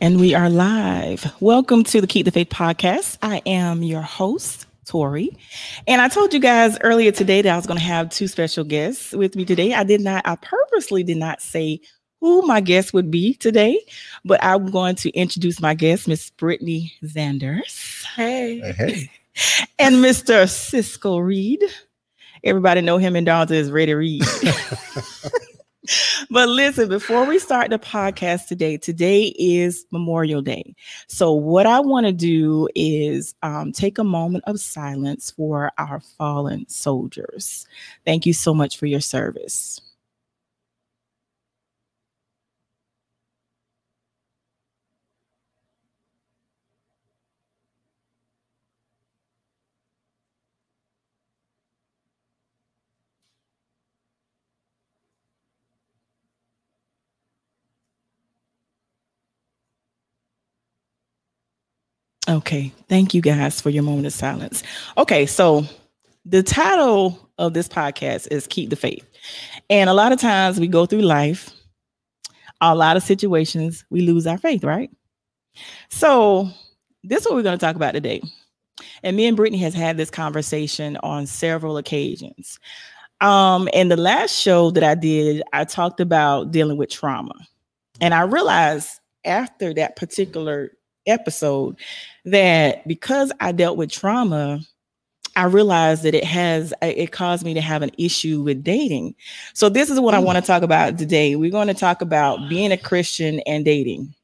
And we are live. Welcome to the Keep the Faith podcast. I am your host, Tori. And I told you guys earlier today that I was going to have two special guests with me today. I did not, I purposely did not say who my guest would be today, but I'm going to introduce my guest, Miss Brittany Zanders. Hey. Hey. And Mr. Cisco Reed. Everybody know him in Darlington is Ready Reed. but listen, before we start the podcast today, today is Memorial Day. So, what I want to do is um, take a moment of silence for our fallen soldiers. Thank you so much for your service. Okay, thank you guys for your moment of silence. Okay, so the title of this podcast is Keep the Faith. And a lot of times we go through life, a lot of situations, we lose our faith, right? So, this is what we're going to talk about today. And me and Brittany has had this conversation on several occasions. Um, in the last show that I did, I talked about dealing with trauma. And I realized after that particular episode that because I dealt with trauma, I realized that it has uh, it caused me to have an issue with dating. So this is what I hmm. want to talk about today. We're going to talk about being a Christian and dating.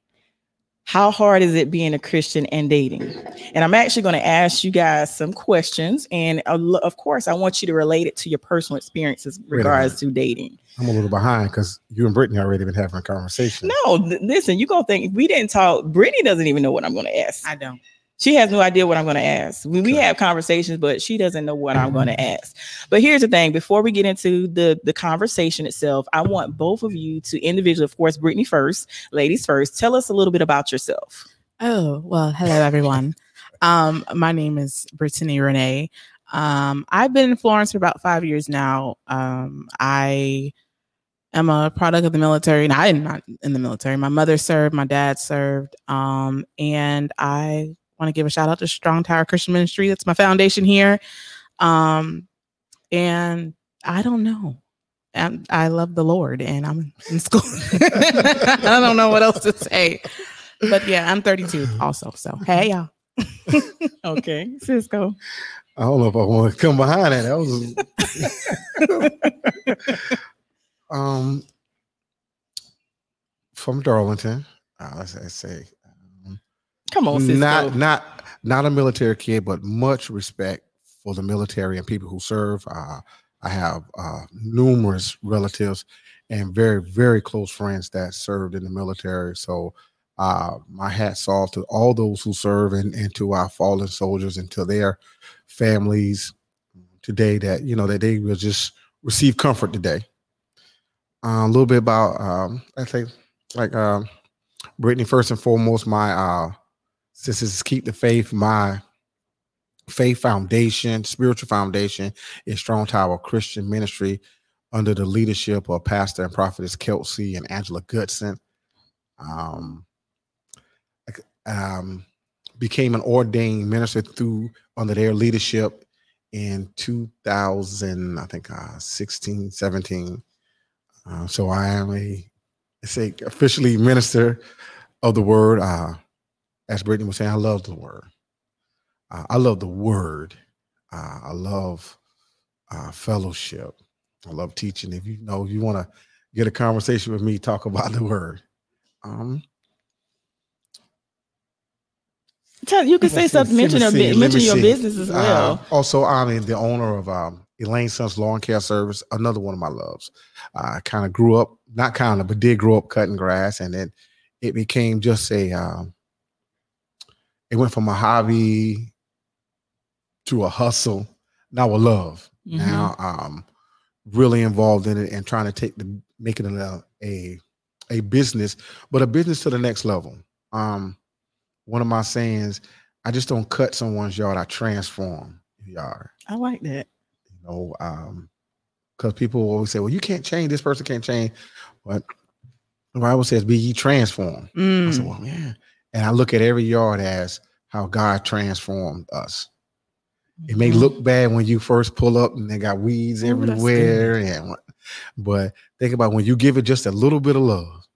How hard is it being a Christian and dating? And I'm actually going to ask you guys some questions. And of course, I want you to relate it to your personal experiences regards to dating. I'm a little behind because you and Brittany already been having a conversation. No, th- listen, you gonna think we didn't talk. Brittany doesn't even know what I'm gonna ask. I don't. She has no idea what I'm going to ask. We, we have conversations, but she doesn't know what I'm going to ask. But here's the thing: before we get into the the conversation itself, I want both of you to individually, of course, Brittany first, ladies first. Tell us a little bit about yourself. Oh well, hello everyone. um, my name is Brittany Renee. Um, I've been in Florence for about five years now. Um, I am a product of the military, and I am not in the military. My mother served, my dad served, um, and I want to give a shout out to Strong Tower Christian Ministry. That's my foundation here. Um, and I don't know. I'm, I love the Lord and I'm in school. I don't know what else to say. But yeah, I'm 32 also. So hey y'all. okay, Cisco. I don't know if I want to come behind that. That was um from Darlington. Uh, let's, let's say Come on, Cisco. not not not a military kid, but much respect for the military and people who serve. Uh, I have uh, numerous relatives and very very close friends that served in the military. So uh, my hats off to all those who serve and, and to our fallen soldiers and to their families today. That you know that they will just receive comfort today. Uh, a little bit about um, I think like um, Brittany first and foremost my uh, this is keep the faith. My faith foundation, spiritual foundation, is Strong Tower Christian Ministry under the leadership of Pastor and Prophetess Kelsey and Angela Goodson. Um, um, became an ordained minister through under their leadership in 2000, I think uh, 16, 17. Uh, so I am a, say officially minister of the word. Uh, as Brittany was saying, I love the word. Uh, I love the word. Uh, I love uh, fellowship. I love teaching. If you know, if you want to get a conversation with me, talk about the word. Um, Tell, you can say something. Mention, your, mention your business as well. Uh, also, I'm the owner of um, Elaine Sons Lawn Care Service, another one of my loves. I kind of grew up, not kind of, but did grow up cutting grass, and then it became just a um, it went from a hobby to a hustle, now a love. Mm-hmm. Now um really involved in it and trying to take the make it a, a a business, but a business to the next level. Um one of my sayings, I just don't cut someone's yard, I transform yard. I like that. You know, um, because people always say, Well, you can't change, this person can't change. But the Bible says, Be ye transformed. Mm. I said, mm. Well, man, And I look at every yard as how God transformed us. It may mm-hmm. look bad when you first pull up and they got weeds Ooh, everywhere, and but think about when you give it just a little bit of love,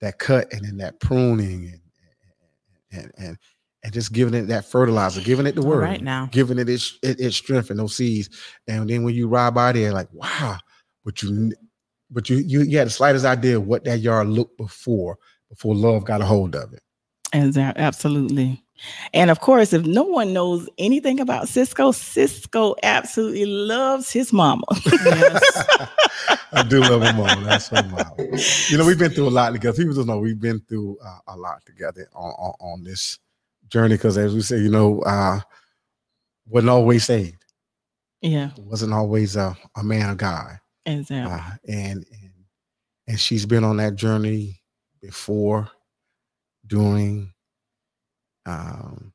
that cut and then that pruning and and and, and just giving it that fertilizer, giving it the word, right now. giving it its, it, its strength and those seeds. And then when you ride by there, like wow, but you but you you, you had the slightest idea what that yard looked before before love got a hold of it. Exa- Absolutely. And of course, if no one knows anything about Cisco, Cisco absolutely loves his mama. I do love my mom. That's her mom. You know, we've been through a lot together. People don't know we've been through uh, a lot together on, on, on this journey. Because as we say, you know, uh, wasn't always saved. yeah, Wasn't always a, a man of God. exactly. Uh, and and and she's been on that journey before, during, um,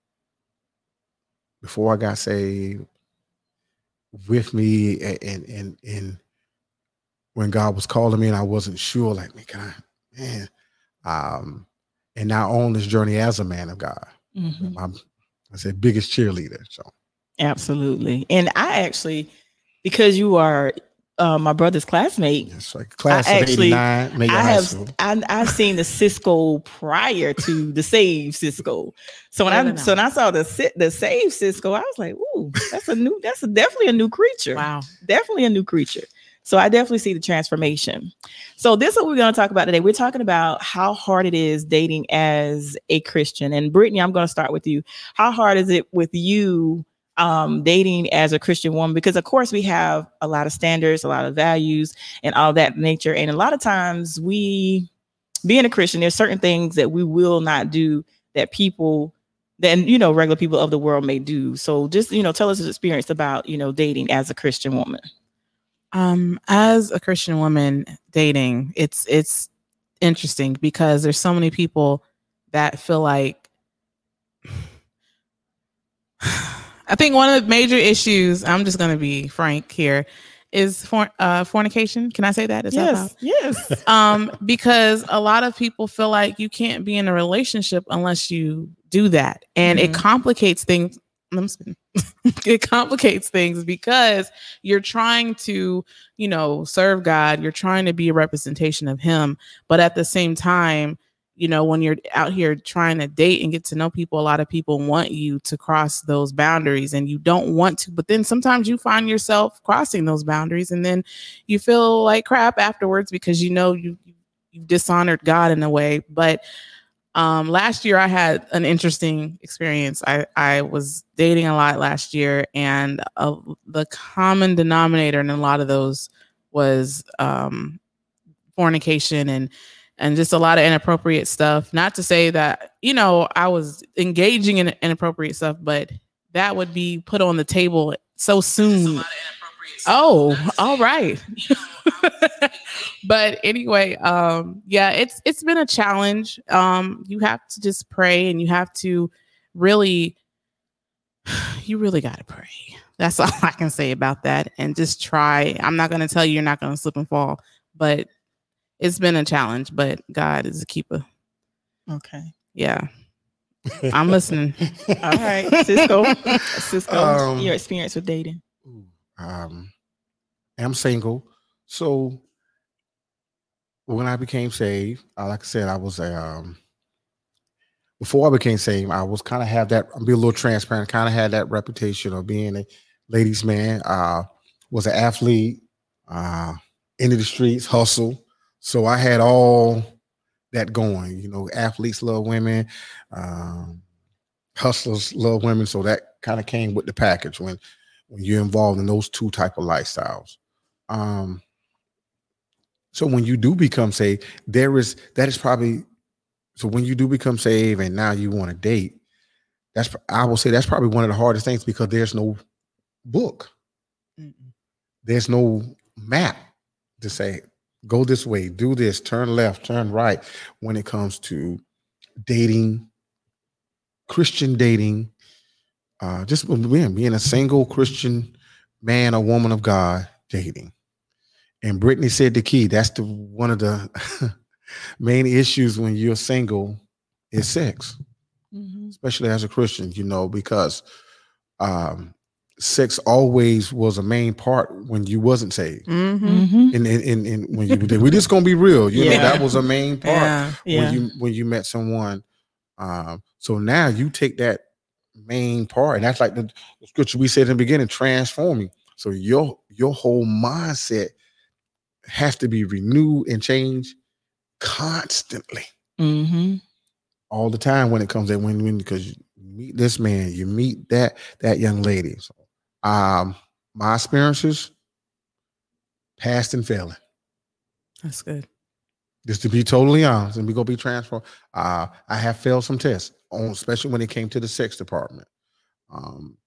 before I got saved, with me, and and and when God was calling me, and I wasn't sure, like, man, can I, man, um, and now on this journey as a man of God, Mhm. I'm, I said biggest cheerleader. So Absolutely. And I actually, because you are uh, my brother's classmate, it's like class I of actually- '89, Major I High have School. I, I've seen the Cisco prior to the Save Cisco. So when No, I no, no. so when I saw the Si- the Save Cisco, I was like, "Ooh, that's a new. That's a, definitely a new creature. Wow. Definitely a new creature." So I definitely see the transformation. So this is what we're going to talk about today. We're talking about how hard it is dating as a Christian. And Brittany, I'm going to start with you. How hard is it with you um, dating as a Christian woman? Because of course we have a lot of standards, a lot of values, and all that nature. And a lot of times we, being a Christian, there's certain things that we will not do that people then you know regular people of the world may do. So just you know tell us your experience about you know dating as a Christian woman. Um, as a Christian woman dating, it's it's interesting because there's so many people that feel like I think one of the major issues, I'm just gonna be frank here, is for uh fornication. Can I say that? Is that? Yes, yes. um because a lot of people feel like you can't be in a relationship unless you do that and it Mhm. complicates things I'm it complicates things because you're trying to you know serve god you're trying to be a representation of him but at the same time you know when you're out here trying to date and get to know people a lot of people want you to cross those boundaries and you don't want to but then sometimes you find yourself crossing those boundaries and then you feel like crap afterwards because you know you you- you've dishonored God in a way. But um, last year I had an interesting experience. I I was dating a lot last year, and uh, the common denominator in a lot of those was um, fornication and and just a lot of inappropriate stuff. Not to say that you know I was engaging in inappropriate stuff, but that would be put on the table so soon. Oh, all right. but anyway, um, yeah, it's it's been a challenge. Um, you have to just pray and you have to really you really gotta pray. That's all I can say about that. And just try. I'm not gonna tell you you're not gonna slip and fall, but it's been a challenge, but God is a keeper. Okay. Yeah. I'm listening. All right, Cisco. Cisco, Um, your experience with dating. Um, I'm single. So when I became saved, uh, like I said, I was a um, before I became saved, I was kind of have that. I'll be a little transparent. Kind of had that reputation of being a ladies' man. Uh, was an athlete, uh, into the streets, hustle. So I had all that going. You know, athletes love women, um, hustlers love women. So that kind of came with the package when when you're involved in those two type of lifestyles. Um, so when you do become saved, there is that is probably so when you do become saved and now you want to date, that's I will say that's probably one of the hardest things because there's no book, there's no map to say go this way, do this, turn left, turn right when it comes to dating, Christian dating, uh, just being, being a single Christian man or woman of God dating. And Brittany said the key. That's the one of the main issues when you're single is sex, Mhm. especially as a Christian, you know, because um, sex always was a main part when you wasn't saved. Mm-hmm. Mhm. And, and, and, and when you we're just gonna be real, you know, that was a main part Yeah. Yeah. when you when you met someone. Um, so now you take that main part, and that's like the, the scripture we said in the beginning, transforming. So your your whole mindset has to be renewed and changed constantly, Mhm. all the time when it comes to when when because you meet this man, you meet that that young lady. So, um, my experiences, past and failing. That's good. just to be totally honest and we gonna be transparent uh i have failed some tests on especially when it came to the sex department um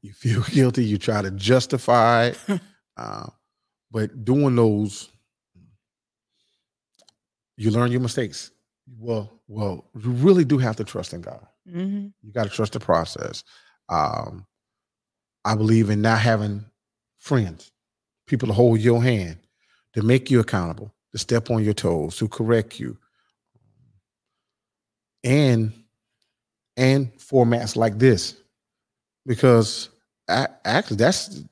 you feel guilty you try to justify uh, but doing those you learn your mistakes well well you really do have to trust in god Mm-hmm. you got to trust the process um i believe in not having friends people to hold your hand to make you accountable to step on your toes to correct you and and formats like this because a- actually that's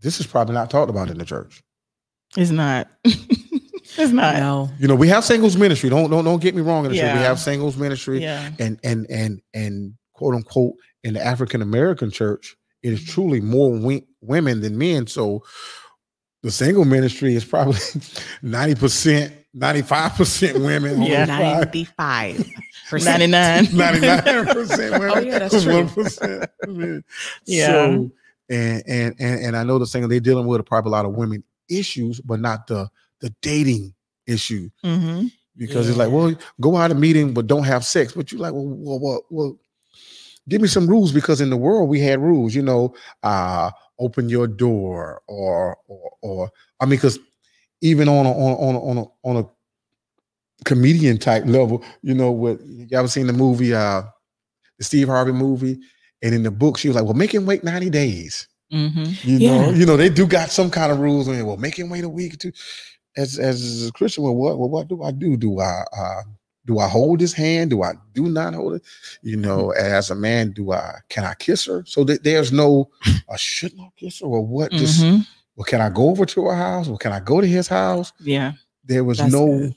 this is probably not talked about in the church It's not. it's not. No. you know we have singles ministry don't don't, don't get me wrong in the church we have singles ministry Yeah. and and and and quote unquote in the African American church, it is truly more wi- women than men. So the single ministry is probably ninety percent, ninety five percent women. Yeah. Ninety-five. 99. 99 percent women. Oh, yeah, that's true. 1% men. Yeah. So, and, and and and I know the single they're dealing with a probably a lot of women issues, but not the the dating issue hmm because it's like, well, go out a meeting but don't have sex. But you're like, well, well, well, well, give me some rules because in the world we had rules, you know, uh, open your door or or or I mean, because even on a on a, on a, on a on a comedian type level, you know, what you ever seen the movie, uh, the Steve Harvey movie, and in the book she was like, well, make him wait ninety days. hmm You know, you know, they do got some kind of rules. And well, make him wait a week or two. As as a Christian, well, what well, what do I do? Do I uh do I hold his hand? Do I do not hold it? You know, as a man, do I can I kiss her? So that there's no I should not kiss her or what? Just hmm well, can I go over to her house? Well, can I go to his house? Yeah. There was That's no good.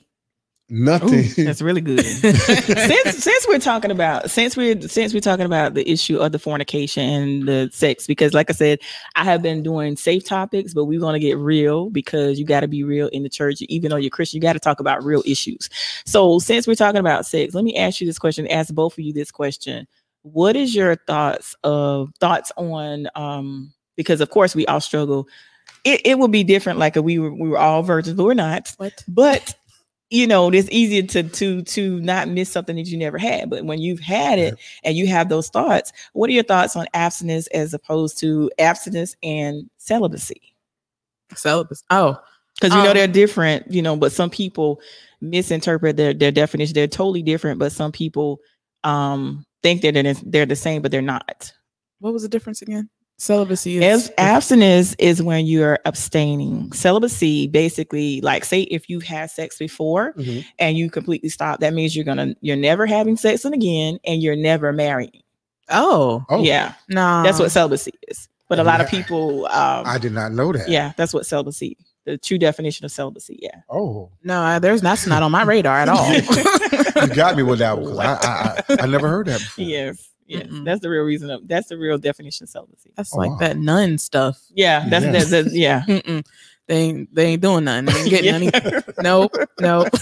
Nothing. Ooh, that's really good. since since we're talking about since we're since we're talking about the issue of the fornication and the sex, because like I said, I have been doing safe topics, but we're gonna get real because you got to be real in the church. Even though you're Christian, you got to talk about real issues. So since we're talking about sex, let me ask you this question. Ask both of you this question. What is your thoughts of thoughts on um because of course we all struggle. It, it would be different like if we were we were all virgins, but we're not What? but you know it's easier to to to not miss something that you never had but when you've had it and you have those thoughts what are your thoughts on abstinence as opposed to abstinence and celibacy Celibacy. Oh, because you know Um, they're different you know but some people misinterpret their their definition they're totally different but some people um think that they're, they're the same but they're not what was the difference again? Celibacy is As abstinence is when you're abstaining. Celibacy, basically, like say if you've had sex before Mhm. and you completely stop, that means you're gonna you're never having sex again and you're never marrying. oh Oh, Yeah, no, that's what celibacy is. But a lot of people, um, I did not know that. yeah, that's what celibacy. The true definition of celibacy. Yeah. Oh, no. uh, There's that's not on my radar at all. you got me with that one 'cause I, I, I I never heard that before. Yes. Yes. Mm-mm. That's the real reason of. That's the real definition of celibacy. That's Oh, like wow. that nun stuff. Yeah. That's Yeah. that's, that's yeah. Mm-mm. They ain't they ain't doing nothing. They ain't getting Yeah. any. Nope, nope.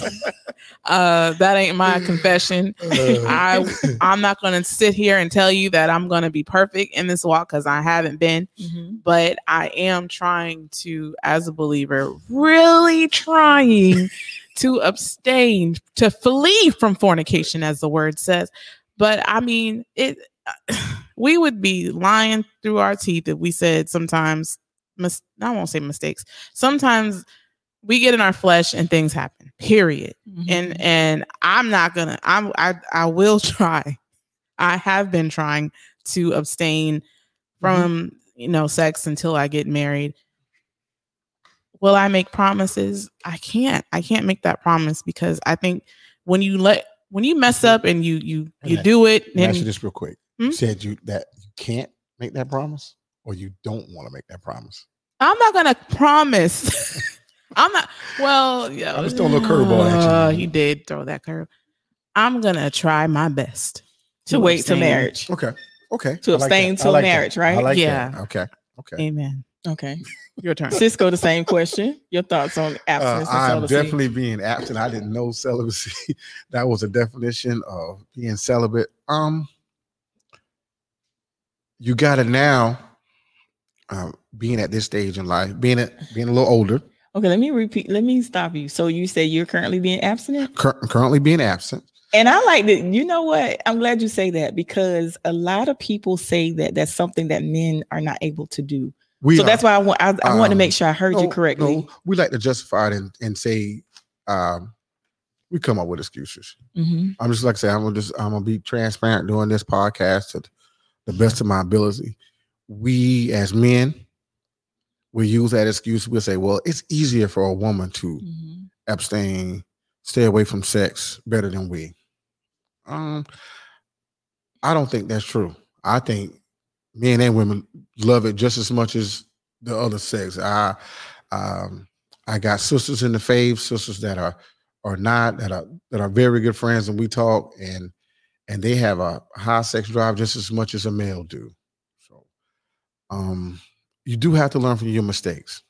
Uh, that ain't my confession. I I'm not gonna sit here and tell you that I'm gonna be perfect in this walk because I haven't been, Mhm. but I am trying to, as a believer, really trying to abstain, to flee from fornication, as the word says. But I mean, it. We would be lying through our teeth if we said sometimes. Mis- I won't say mistakes. Sometimes we get in our flesh and things happen. Period Mhm. and and I'm not gonna I'm I I will try. I have been trying to abstain from you know sex until I get married. Will I make promises? I can't. I can't make that promise because I think when you let when you mess up and you you you do it and you this real quick. Hmm? You said you that you can't make that promise, or you don't want to make that promise. I'm not gonna promise. I'm not. Well, yeah. I just throw a little curveball at you. Uh, you did throw that curve. I'm gonna try my best To wait to marriage. Okay. Okay. To I like abstain that. I till like that. marriage, right? I like Yeah. that. Okay. Okay. Amen. Okay. Your turn. Cisco, the same question. Your thoughts on Uh, abstinence and I'm definitely being absent. I didn't know celibacy. that was a definition of being celibate. Um, you got it now. Uh, being at this stage in life, being a, being a little older, Okay, let me repeat. Let me stop you. So you say you're currently being abstinent, cur- currently being absent. and I like that. You know what? I'm glad you say that because a lot of people say that that's something that men are not able to do. We so are- that's why I want. I, I want to um, make sure I heard you correctly. no, we like to justify it and, and say um, we come up with excuses. Mhm. I'm just like I say, I'm gonna just I'm gonna be transparent doing this podcast to the best of my ability. We as men, we use that excuse. We'll say, well, it's easier for a woman to Mhm. abstain, stay away from sex better than we. Um, I don't think that's true. I think men and women love it just as much as the other sex. I um I got sisters in the faith, sisters that are are not that are that are very good friends and we talk and and they have a high sex drive just as much as a male do. So um you do have to learn from your mistakes.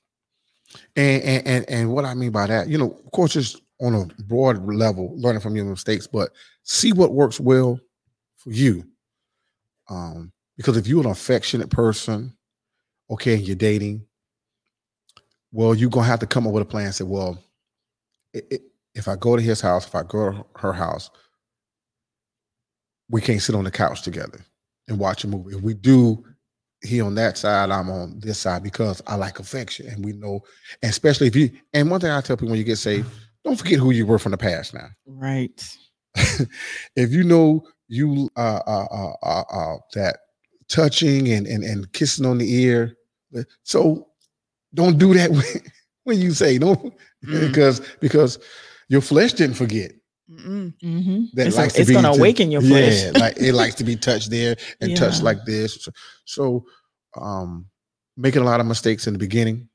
And and and, and what I mean by that, you know, of course it's on a broad level, learning from your mistakes, but see what works well for you. Um, because if you're an affectionate person, okay, and you're dating, well, you're gonna have to come up with a plan and say, well, i- i- if I go to his house, if I go to her house, we can't sit on the couch together and watch a movie. If we do, he on that side, I'm on this side because I like affection. And we know, and especially if you and one thing I tell people when you get saved, don't forget who you were from the past now. Right. if you know you uh, uh, uh, uh, uh, that touching and, and and kissing on the ear, so don't do that when, when you say don't Mm. because because your flesh didn't forget Mm-mm. hmm that It's, likes to it's be going to to- awaken your flesh. Yeah, like it likes to be touched there and touched like this. So, so um, making a lot of mistakes in the beginning.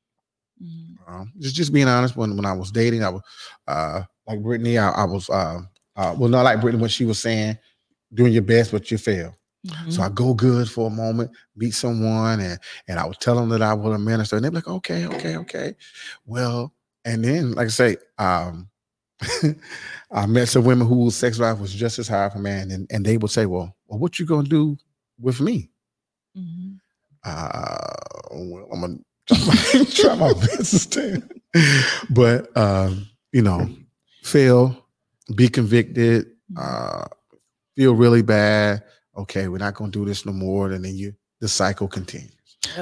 Mhm. Um, just just being honest. When when I was dating, I was uh, like Brittany. I, I was uh, uh, well, not like Brittany when she was saying doing your best, but you fail. So I go good for a moment, meet someone, and and I would tell them that I was a minister, and they're like, okay, okay, okay. Well, and then like I say, um, I met some women whose sex life was just as high for man, and, and they would say, well, well, what you gonna do with me? Mm-hmm. Uh, well, I'm gonna try my, try my best to but um, you know, fail, be convicted, uh, feel really bad. Okay, we're not gonna do this no more, and then you the cycle continues.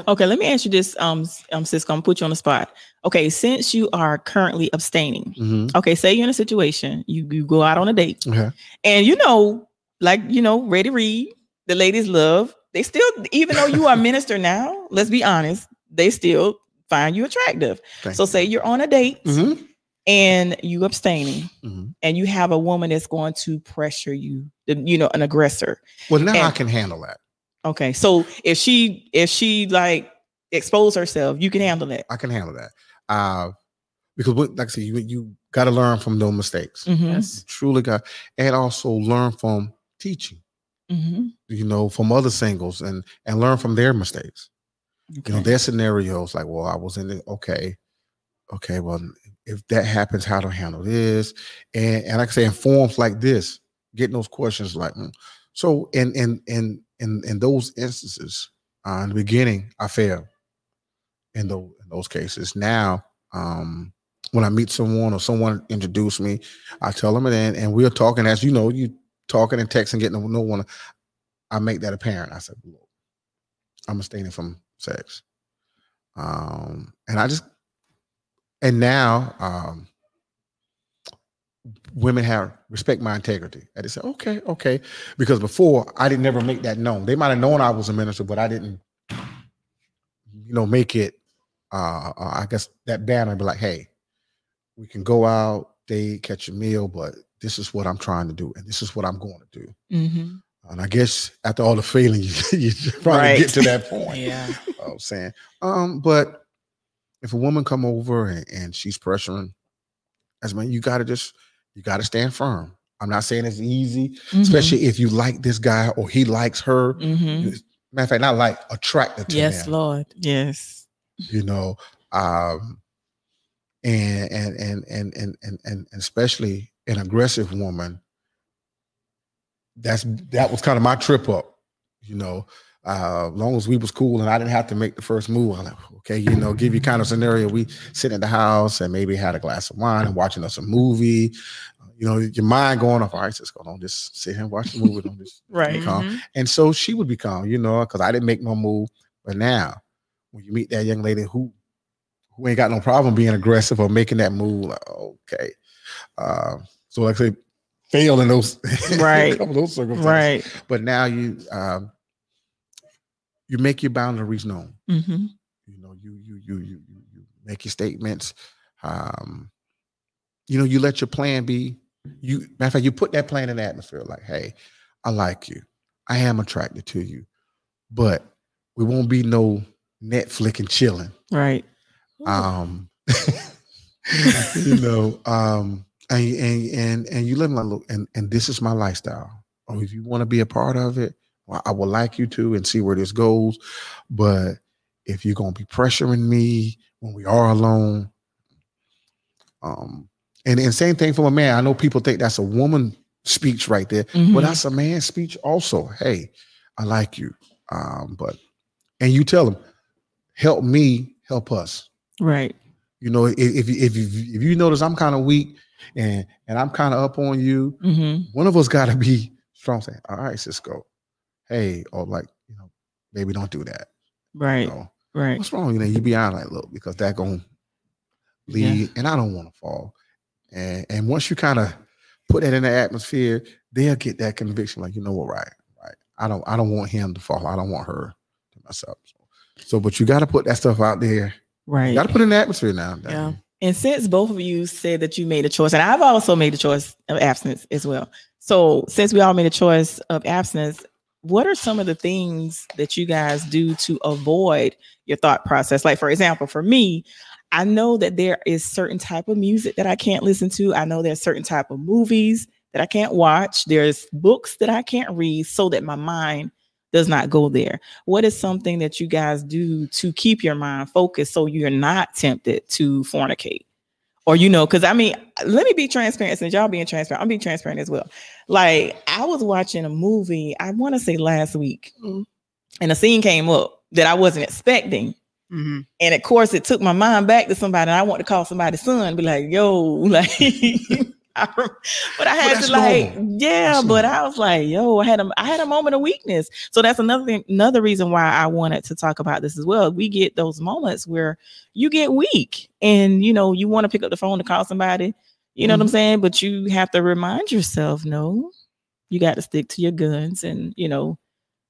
Okay, let me ask you this, um, s- um, Cisco. I'm gonna put you on the spot. Okay, since you are currently abstaining, Mm-hmm. okay, say you're in a situation, you you go out on a date, Okay. and you know, like you know, Ready Reed, the ladies love. They still, even though you are minister now, let's be honest, they still find you attractive. Thank So you. say you're on a date Mhm. And you abstaining, Mhm. and you have a woman that's going to pressure you, you know, an aggressor. Well, now I can handle that. Okay, so if she if she like expose herself, you can handle that. I can handle that. Uh, because what, like I said, you you got to learn from those mistakes. Mhm, Yes. Truly got, and also learn from teaching. mhm, You know, from other singles and and learn from their mistakes. You know, their scenarios like, well, I was in it. Okay, okay. Well, if that happens, how to handle this, and and like I say, in forums like this, getting those questions like, mm. so in in in in in those instances, uh, in the beginning, I failed. In those in those cases, now, um, when I meet someone or someone introduce me, I tell them it, and and we're talking as you know, you talking and texting, getting to know one. I make that apparent. I said, I'm abstaining from sex. Um, and I just and now um women have respect my integrity. And they say, okay, okay. Because before I didn't never make that known. They might have known I was a minister, but I didn't, you know, make it uh, uh I guess that banner be like, hey, we can go out, stay, catch a meal, but this is what I'm trying to do, and this is what I'm going to do. Mm-hmm. And I guess after all the feeling, you, you probably Right. get to that point. Yeah. I'm saying. Um, but if a woman come over and, and she's pressuring, as man, you gotta just you gotta stand firm. I'm not saying it's easy, Mm-hmm. especially if you like this guy or he likes her. hmm Matter of fact, not like attracted to Yes, him. Lord. Yes. You know, um, and and and and and and and especially an aggressive woman. That's that was kind of my trip up. You know, uh, as long as we was cool and I didn't have to make the first move, I'm like, okay, you know, give you kind of scenario. We sit in the house and maybe had a glass of wine and watching us a movie. You know, your mind going off. All right, just go on, just sit here and watch the movie. Don't just Right. calm. Mhm. and so she would be calm, you know, because I didn't make no move. But now, when you meet that young lady who who ain't got no problem being aggressive or making that move, like, okay. Um, so like I say, fail in those Right. those circumstances. Right. But now you um, you make your boundaries known. Mm-hmm. You know, you you you you you, make your statements. Um, you know, you let your plan be. You matter of fact, you put that plan in the atmosphere. Like, hey, I like you. I am attracted to you, but we won't be no Netflix and chilling. Right. Um, you know, um, and and and and you live like, look, and and this is my lifestyle. Or if you want to be a part of it, well, I would like you to and see where this goes. But if you're gonna be pressuring me when we are alone, um, and and same thing from a man. I know people think that's a woman speech right there, Mhm. but that's a man speech also. Hey, I like you, um, but and you tell them, help me, help us. right. You know, if if you- if you, if you notice I'm kind of weak and and I'm kind of up on you, Mm-hmm. one of us got to be strong. Saying, all right, Cisco, hey, or like you know, maybe don't do that. Right. You know, Right. what's wrong? You know, you be on like, look, because that gonna lead, and I don't want to fall. And and once you kind of put that in the atmosphere, they'll get that conviction. Like, you know what, right, right. I don't I don't want him to fall. I don't want her to mess up. So, so but you got to put that stuff out there. Right. You Right. got to put it in the atmosphere now. Yeah. And since both of you said that you made a choice, and I've also made a choice of abstinence as well. So since we all made a choice of abstinence, what are some of the things that you guys do to avoid your thought process? Like, for example, for me, I know that there is certain type of music that I can't listen to. I know there's certain type of movies that I can't watch. There's books that I can't read so that my mind does not go there. What is something that you guys do to keep your mind focused so you're not tempted to fornicate? Or you know, because I mean, let me be transparent since y'all being transparent. I'm being transparent as well. Like I was watching a movie, I want to say last week, Mhm. and a scene came up that I wasn't expecting. Mhm. And of course, it took my mind back to somebody. And I want to call somebody's son, be like, "Yo, like," I but I had to like, normal. yeah. That's but normal. I was like, "Yo, I had a, I had a moment of weakness." So that's another thing, another reason why I wanted to talk about this as well. We get those moments where you get weak, and you know, you want to pick up the phone to call somebody. You know what I'm Mm-hmm. saying? But you have to remind yourself, no, you got to stick to your guns, and you know,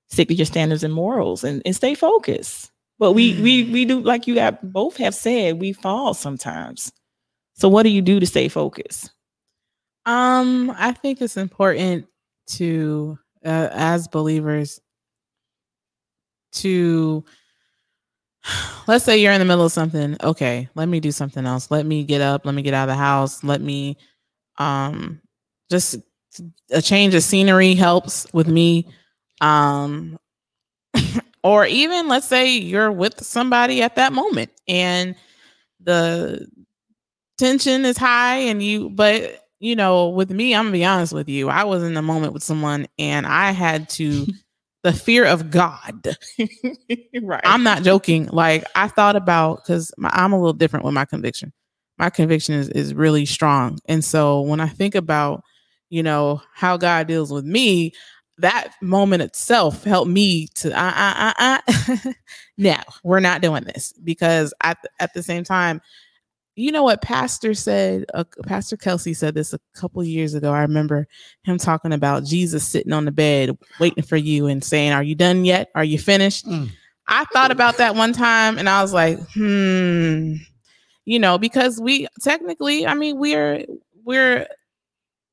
stick to your standards and morals, and, and stay focused. But we we we do like you have both have said we fall sometimes. So what do you do to stay focused? Um, I think it's important to, uh, as believers, to let's say you're in the middle of something. Okay, let me do something else. Let me get up. Let me get out of the house. Let me, um, just a change of scenery helps with me. Um, or even let's say you're with somebody at that moment and the tension is high and you but you know with me i'm gonna be honest with you i was in a moment with someone and i had to the fear of god right. i'm not joking like i thought about because i'm a little different with my conviction my conviction is, is really strong and so when i think about you know how god deals with me that moment itself helped me to uh, uh, uh, uh. no we're not doing this because at, at the same time you know what pastor said? Uh, pastor kelsey said this a couple years ago. I remember him talking about jesus sitting on the bed waiting for you and saying are you done yet? Are you finished? Mm. i thought about that one time and i was like hmm. You know because we technically i mean we're we're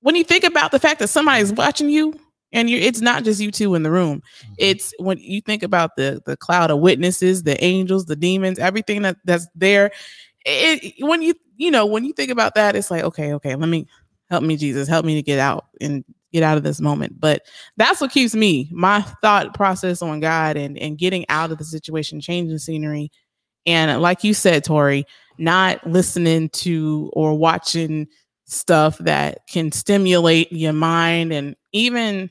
when you think about the fact that somebody's watching you and you it's not just you two in the room. Mm-hmm. it's when you think about the the cloud of witnesses the angels the demons everything that that's there it, when you you know when you think about that it's like okay okay let me help me jesus help me to get out and get out of this moment. But that's what keeps me my thought process on god and and getting out of the situation changing scenery. And like you said tori not listening to or watching stuff that can stimulate your mind and even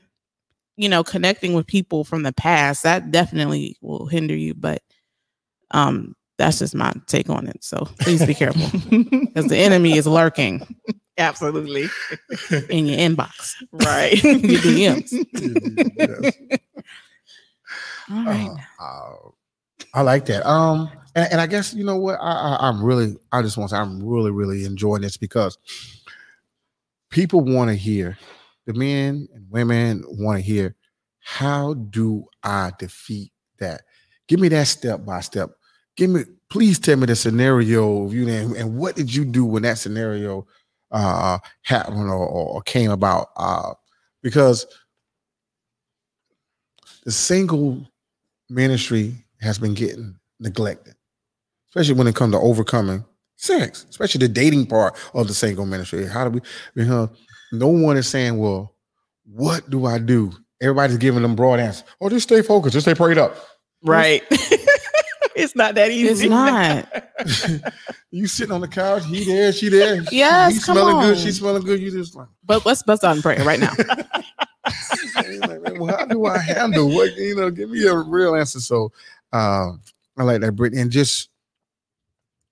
you know connecting with people from the past that definitely will hinder you. But um that's just my take on it so please be careful because the enemy is lurking Absolutely. in your inbox Right. your dms Yes. all right Uh, uh, I like that. Um, and, and I guess you know what I, I I'm really I just want to say I'm really really enjoying this because people want to hear the men and women want to hear how do I defeat that? Give me that step by step. Give me please tell me the scenario of you and, and what did you do when that scenario uh happened or, or, came about? Uh, because the single ministry has been getting neglected, especially when it comes to overcoming sex, especially the dating part of the single ministry. How do we? Because no one is saying, "Well, what do I do?" Everybody's giving them broad answers. Oh, just stay focused, just stay prayed up. right. it's not that easy. it's not you sitting on the couch, he there, she there. Yes, he come smelling good, on. she smelling good. You just like, but let's bust out in prayer right now You're like, "Man, well, how do I handle what you know? Give me a real answer. So um, I like that, Brittany, and just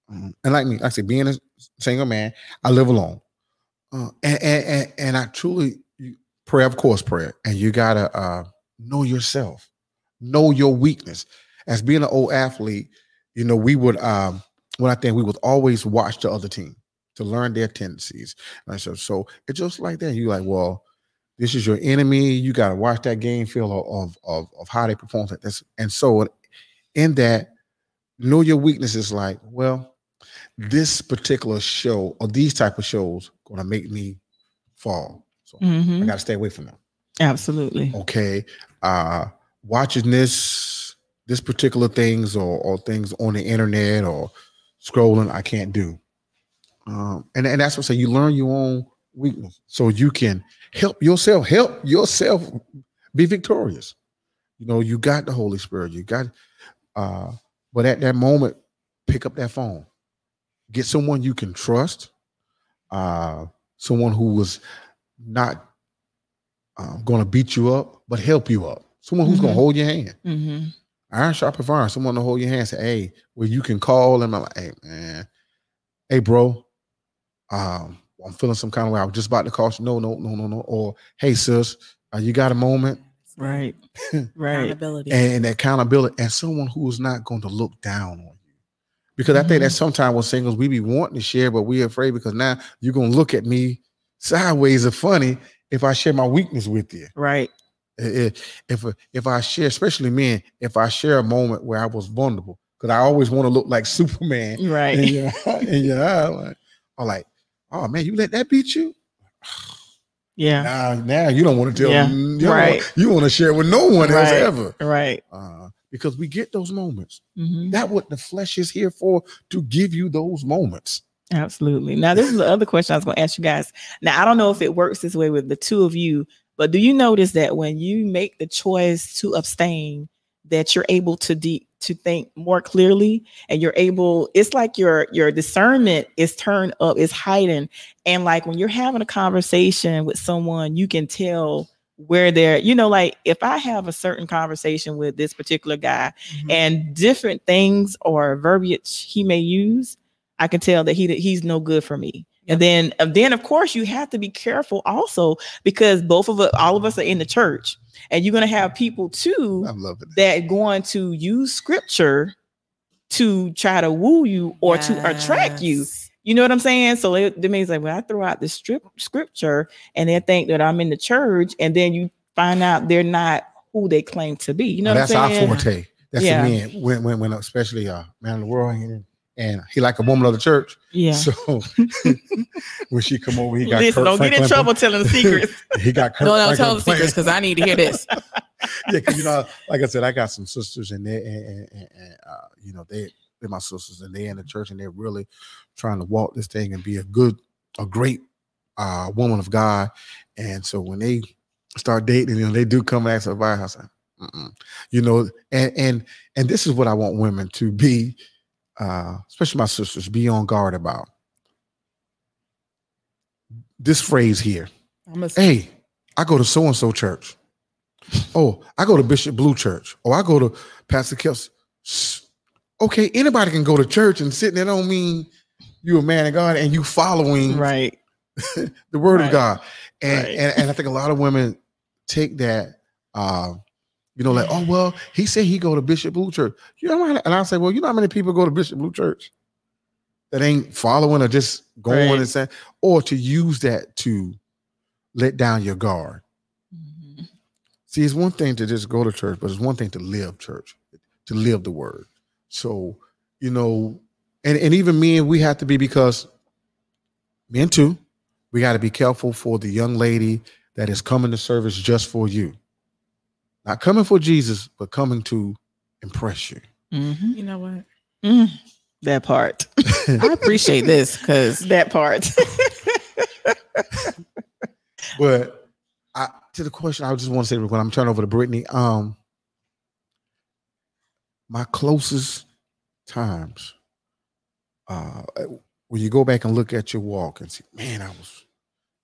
um, and like me, I said, being a single man, I live alone, uh, and, and and and I truly pray, of course, prayer, and you gotta uh, know yourself, know your weakness. As being an old athlete, you know, we would um, when I think we would always watch the other team to learn their tendencies. And I said, so it's just like that. You like, well, this is your enemy. You got to watch that game feel of, of of how they perform at this. And so, in that, know your weaknesses. Like, well, this particular show or these type of shows gonna make me fall. So I Mhm. got to stay away from them. Absolutely. Okay, uh, watching this this particular things or or things on the internet or scrolling, I can't do. Um, and and that's what I say. You learn your own weakness so you can help yourself. Help yourself be victorious. You know, you got the Holy Spirit. You got, uh, but at that moment, pick up that phone, get someone you can trust, uh, someone who was not uh, going to beat you up, but help you up. Someone who's going Mhm. to hold your hand. hmm Iron sharp iron. Someone to hold your hand. Say, hey, where you can call them. I'm like, hey, man, hey, bro, um, I'm feeling some kind of way. I was just about to call you. No, no, no, no, no. Or hey, sis, uh, you got a moment? Right. Right. accountability And, and accountability, and someone who is not going to look down on you. Because I think that sometimes with singles, we be wanting to share, but we're afraid because now you're gonna look at me sideways or funny if I share my weakness with you. Right. I- i- If if I share, especially men, if I share a moment where I was vulnerable, because I always want to look like Superman in Right. your in your eye, like, I'm like, oh man, you let that beat you? Yeah. Now, now you don't want to tell Yeah, you, right. want, you want to share with no one else ever. Right. Uh, because we get those moments. hmm That what the flesh is here for to give you those moments. Absolutely. Now, this is the other question I was going to ask you guys. Now, I don't know if it works this way with the two of you, but do you notice that when you make the choice to abstain, that you're able to de- to think more clearly, and you're able? It's like your your discernment is turned up, is heightened, and like when you're having a conversation with someone, you can tell where they're. You know, like if I have a certain conversation with this particular guy, Mhm. and different things or verbiage he may use, I can tell that he he's no good for me. And then, and then of course, you have to be careful also because both of us, all of us, are in the church, and you're going to have people too I'm loving it. that going to use scripture to try to woo you or to attract you. You know what I'm saying? So it, it means like when I throw out the strip scripture and they think that I'm in the church, and then you find out they're not who they claim to be. You know Now, what that's I'm saying? our forte. That's Yeah. the men when when when especially uh man of the world and, and he like a woman of the church. Yeah. So when she come over, he got Listen, Kirk don't get in trouble telling the secrets. He got Kirk No, no, Franklin tell the secrets because I need to hear this. yeah, because you know, like I said, I got some sisters and they and, and, and, and, uh, you know they they're my sisters and they're in the church and they're really trying to walk this thing and be a good, a great uh woman of God. And so when they start dating, you know, they do come and ask advice. I say, Mm-mm. you know, and and and this is what I want women to be, uh, especially my sisters, be on guard about. This phrase here hey, I go to so and so church. Oh, I go to Bishop Blue Church. Oh, I go to Pastor Kelsey. Okay, anybody can go to church and sit there. Don't mean you're a man of God and you following right. the word Right. of God. And, Right. and and I think a lot of women take that, uh, you know, like, oh well, he said he go to Bishop Blue Church. You know, and I say, well, you know how many people go to Bishop Blue Church that ain't following or just going Right. and saying, or to use that to let down your guard. Mhm. See, it's one thing to just go to church, but it's one thing to live church, to live the word. So, you know, and, and even men, we have to be because men too, we got to be careful for the young lady that is coming to service just for you. Not coming for Jesus, but coming to impress you. Mhm. you know what? Mm. That part. I appreciate this because that part. But I, to the question, I just want to say when I'm turning over to Brittany, um, my closest times, uh, when you go back and look at your walk and see, man, I was,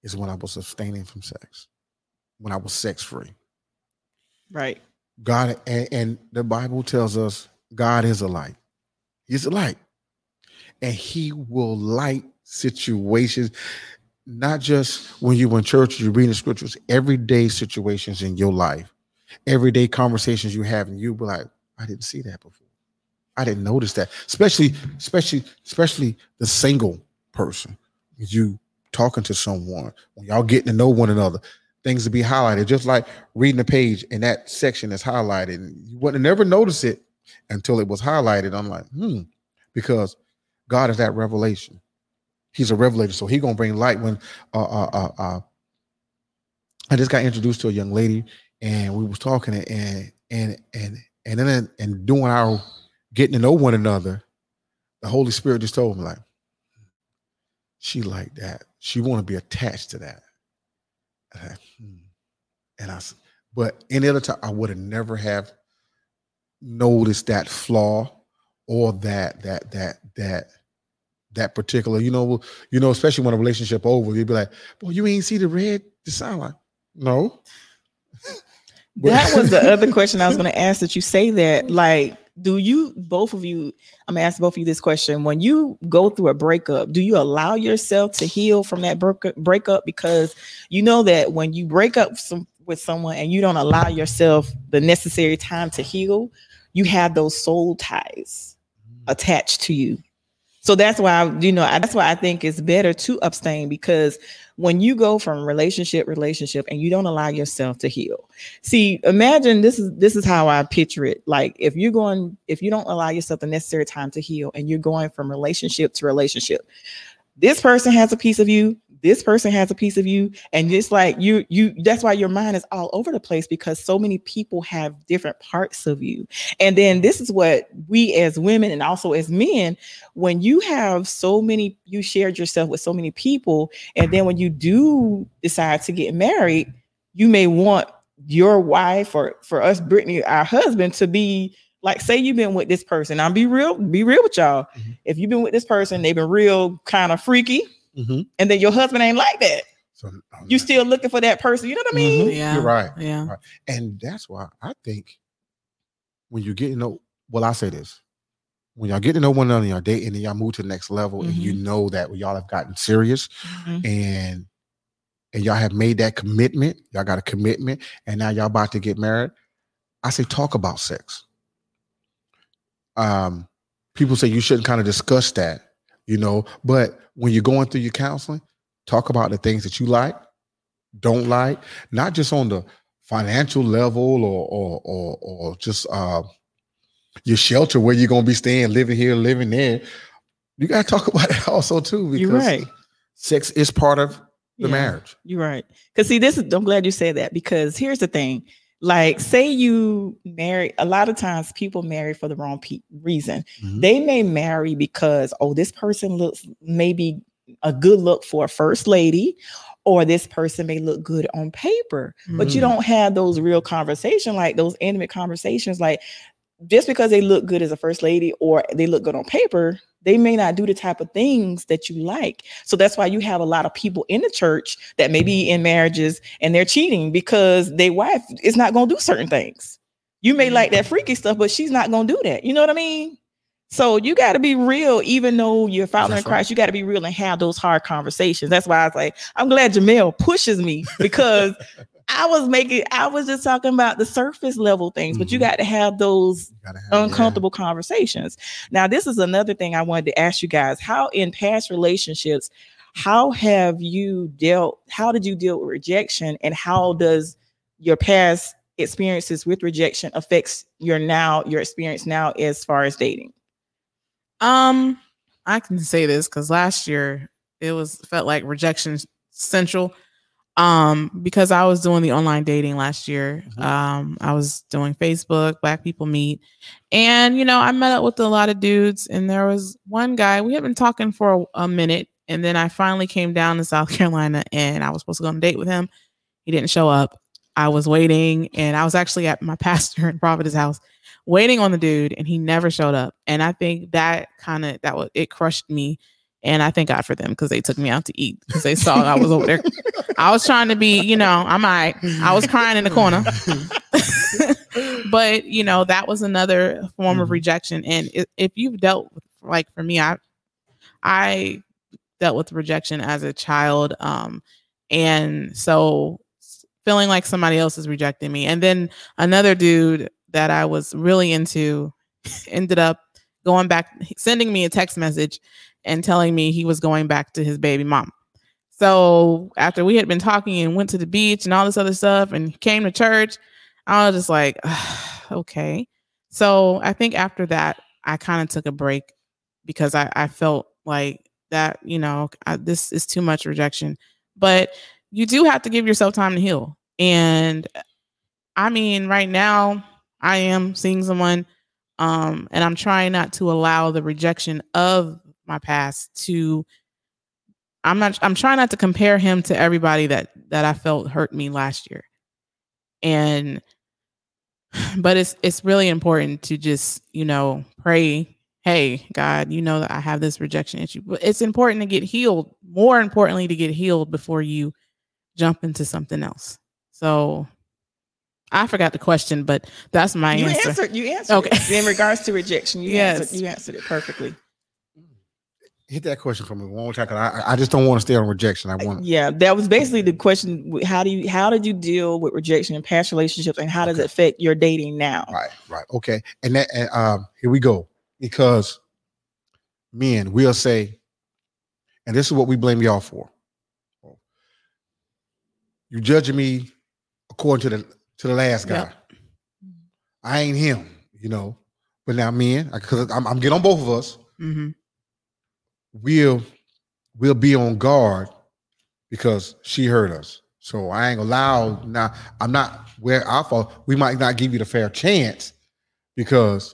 is when I was abstaining from sex, when I was sex free. Right. God and, and the Bible tells us God is a light. He's a light. And he will light situations, not just when you're in church, you're reading scriptures, everyday situations in your life, everyday conversations you have, and you'll be like, I didn't see that before. I didn't notice that. Especially, especially, especially the single person. You talking to someone, when y'all getting to know one another, things to be highlighted, just like reading a page and that section is highlighted. And you wouldn't never notice it until it was highlighted. I'm like, hmm, because God is that revelation. He's a revelator, so he gonna bring light. When uh, uh, uh, uh, I just got introduced to a young lady, and we was talking, and and and and then and doing our getting to know one another, the Holy Spirit just told me like, she like that. She want to be attached to that. And I, hmm. And I but any other time I would have never have noticed that flaw or that that that that that particular, you know, you know, especially when a relationship over, you'd be like, "Boy, you ain't see the red." The sound like, no. That was the other question I was going to ask. That you say that, like, do you both of you? I'm gonna ask both of you this question. When you go through a breakup, do you allow yourself to heal from that breakup? Because you know that when you break up some, with someone and you don't allow yourself the necessary time to heal, you have those soul ties mm-hmm. attached to you. So that's why you know that's why I think it's better to abstain because when you go from relationship relationship and you don't allow yourself to heal. See, imagine this is this is how I picture it. Like if you're going if you don't allow yourself the necessary time to heal and you're going from relationship to relationship. This person has a piece of you, this person has a piece of you and it's like you you that's why your mind is all over the place because so many people have different parts of you. And then this is what we as women and also as men when you have so many you shared yourself with so many people and then when you do decide to get married you may want your wife or for us brittany our husband to be like say you've been with this person. I'll be real be real with y'all. Mhm. if you've been with this person they've been real kind of freaky Mhm. and then your husband ain't like that So um, you still looking for that person you know what i mean Mhm. Yeah. You're right. Yeah. And that's why I think when you get to know, well, I say this. When y'all get to know one another, y'all dating and y'all move to the next level, and you know that y'all have gotten serious Mhm. and and y'all have made that commitment, y'all got a commitment, and now y'all about to get married. I say talk about sex. Um, people say you shouldn't kind of discuss that, you know, but when you're going through your counseling, talk about the things that you like, don't like, not just on the financial level or or or, or just uh your shelter where you're gonna be staying, living here, living there. you got to talk about it also too because You're right. sex is part of the Yeah. marriage. You're right. Because see, this is I'm glad you said that because here's the thing. Like, say you marry, a lot of times people marry for the wrong pe- reason. Mhm. They may marry because, oh, this person looks maybe a good look for a first lady, or this person may look good on paper, but you Mhm. don't have those real conversation, like those intimate conversations. Like, just because they look good as a first lady or they look good on paper, they may not do the type of things that you like. So that's why you have a lot of people in the church that may be in marriages and they're cheating because their wife is not going to do certain things. You may like that freaky stuff, but she's not going to do that. You know what I mean? So you got to be real, even though you're following That's right. Christ. You got to be real and have those hard conversations. That's why I was like, I'm glad Jamel pushes me because I was making, I was just talking about the surface level things, but you Mhm. got to have those You gotta yeah. uncomfortable conversations. Now, this is another thing I wanted to ask you guys. How in past relationships, how have you dealt, how did you deal with rejection and how does your past experiences with rejection affects your now, your experience now as far as dating? Um, I can say this because last year it was felt like rejection central. Um, because I was doing the online dating last year. Mhm. Um, I was doing Facebook, Black People Meet, and you know, I met up with a lot of dudes, and there was one guy we had been talking for a, a minute, and then I finally came down to South Carolina, and I was supposed to go on a date with him. He didn't show up. I was waiting, and I was actually at my pastor in Providence house waiting on the dude and he never showed up and i think that kind of that was it crushed me and i thank god for them because they took me out to eat because they saw i was over there. I was trying to be you know i'm all right. I was crying in the corner. But you know that was another form of Mhm. rejection. And if you've dealt with like for me i i dealt with rejection as a child um and so feeling like somebody else is rejecting me. And then another dude that i was really into ended up going back sending me a text message and telling me he was going back to his baby mom so after we had been talking and went to the beach and all this other stuff and came to church i was just like okay. So i think after that i kind of took a break because I, I felt like that you know I, this is too much rejection. But you do have to give yourself time to heal. And i mean right now i am seeing someone um and i'm trying not to allow the rejection of my past to i'm not i'm trying not to compare him to everybody that that i felt hurt me last year and but it's it's really important to just you know pray hey god you know that i have this rejection issue but it's important to get healed more importantly to get healed before you jump into something else so i forgot the question but that's my answer. you answer answered, you answered Okay. it. in regards to rejection. You Yes. answered, you answered it perfectly. Hit that question for me one more time. I, I just don't want to stay on rejection. I want. Yeah, that was basically the question. How do you how did you deal with rejection in past relationships, and how does Okay. it affect your dating now? Right, right. Okay. And that and um here we go. Because men will say, and this is what we blame y'all for. You judging me according to the to the last guy. Yep. I ain't him, you know. But now men, because I'm, I'm getting on both of us, hmm we'll we'll be on guard because she hurt us. So I ain't allowed now. I'm not where I fall. We might not give you the fair chance because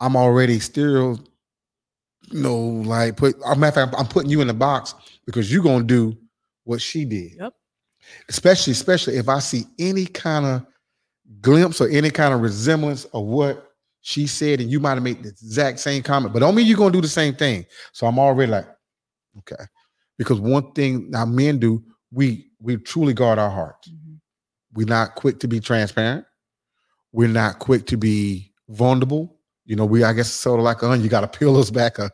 I'm already still, you know, like put. a matter of fact, I'm putting you in the box because you're gonna do what she did. Yep. Especially, especially if I see any kind of glimpse or any kind of resemblance of what she said, and you might have made the exact same comment, but don't mean you're gonna do the same thing. So I'm already like, okay. Because one thing now men do, we we truly guard our hearts. We're not quick to be transparent. We're not quick to be vulnerable. You know, we I guess sort of like onion, you got to peel us back a,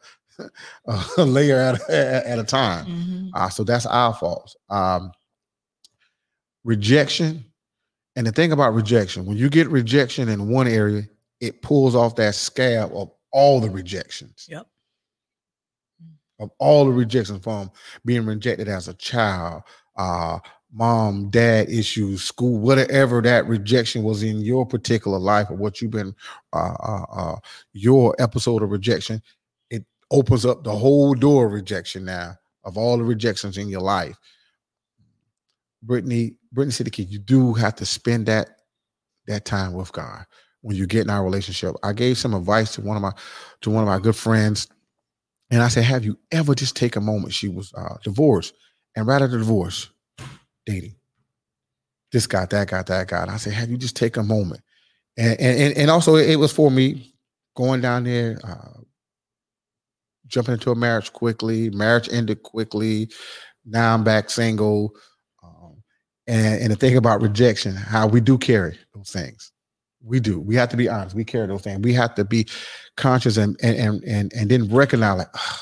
a layer at, a- at a time. Mhm. Uh, so that's our fault. Um, rejection, and the thing about rejection, when you get rejection in one area, it pulls off that scab of all the rejections. Yep. Of all the rejections from being rejected as a child, uh, mom, dad issues, school, whatever that rejection was in your particular life or what you've been, uh, uh, uh, your episode of rejection, it opens up the whole door of rejection now of all the rejections in your life. Brittany, Brittany City Kid, you do have to spend that that time with God when you get in our relationship. I gave some advice to one of my to one of my good friends, and I said, "Have you ever just take a moment?" She was uh, divorced, and right after divorce, dating. This guy, that guy, that guy. And I said, "Have you just take a moment?" And and and also, it was for me going down there, uh, jumping into a marriage quickly. Marriage ended quickly. Now I'm back single. Um, and, and the thing about rejection, how we do carry those things. We do. We have to be honest. We carry those things. We have to be conscious and and and and, and then recognize like, oh,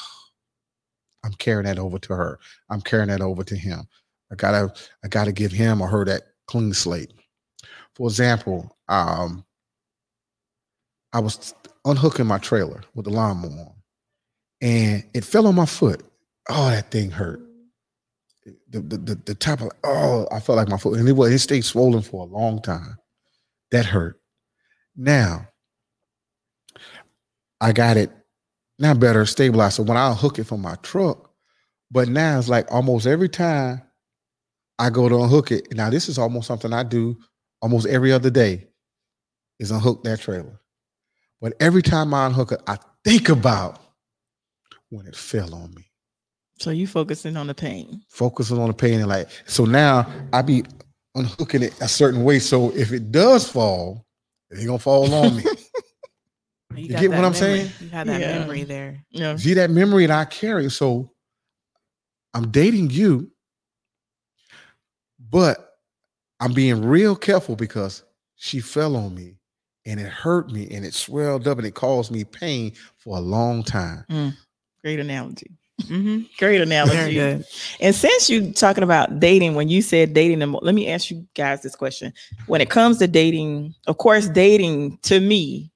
I'm carrying that over to her. I'm carrying that over to him. I gotta I gotta give him or her that clean slate. For example, um, I was unhooking my trailer with the lawnmower on, and it fell on my foot. Oh, that thing hurt. The the the, the top of oh, I felt like my foot, and it was it stayed swollen for a long time. That hurt. Now, I got it now better stabilized. So when I hook it from my truck, but now it's like almost every time I go to unhook it. Now this is almost something I do almost every other day is unhook that trailer. But every time I unhook it, I think about when it fell on me. So you focusing on the pain. Focusing on the pain and like so now I be unhooking it a certain way. So if it does fall, it ain't gonna fall on me. You got get what I'm memory. saying? You had that Yeah. memory there. Yeah. See that memory that I carry. So I'm dating you, but I'm being real careful because she fell on me and it hurt me and it swelled up and it caused me pain for a long time. Mm. Great analogy. Hmm Great Very analogy. good. And since you talking about dating, when you said dating, the let me ask you guys this question. When it comes to dating, of course, dating to me,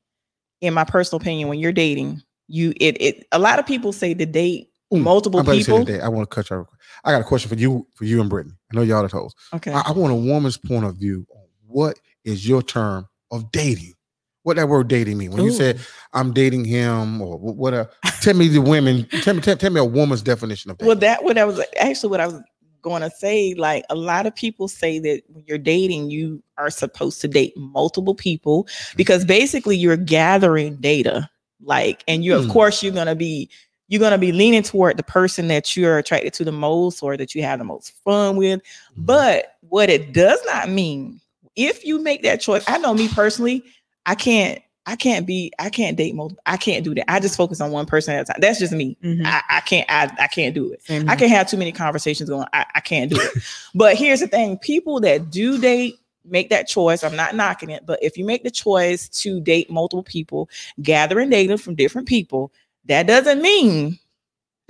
in my personal opinion, when you're dating, you it it a lot of people say to date Ooh, multiple I'm to say people. I want to cut you. I got a question for you, for you and Brittany. I know y'all the host. Okay. I, I want a woman's point of view on what is your term of dating. What that word dating mean? When you said I'm dating him, or wh- what? A, tell me the women. Tell me. Tell, tell me a woman's definition of dating. Well, that what I was actually what I was going to say. Like a lot of people say that when you're dating, you are supposed to date multiple people because basically you're gathering data. Like, and you of Hmm. course you're gonna be you're gonna be leaning toward the person that you're attracted to the most or that you have the most fun with. Mhm. But what it does not mean, if you make that choice, I know me personally, I can't, I can't be, I can't date multiple, I can't do that. I just focus on one person at a time. That's just me. Mhm. I, I can't, I, I can't do it. Same I here. can have too many conversations going. I, I can't do it. but here's the thing: people that do date make that choice. I'm not knocking it, but if you make the choice to date multiple people, gathering data from different people, that doesn't mean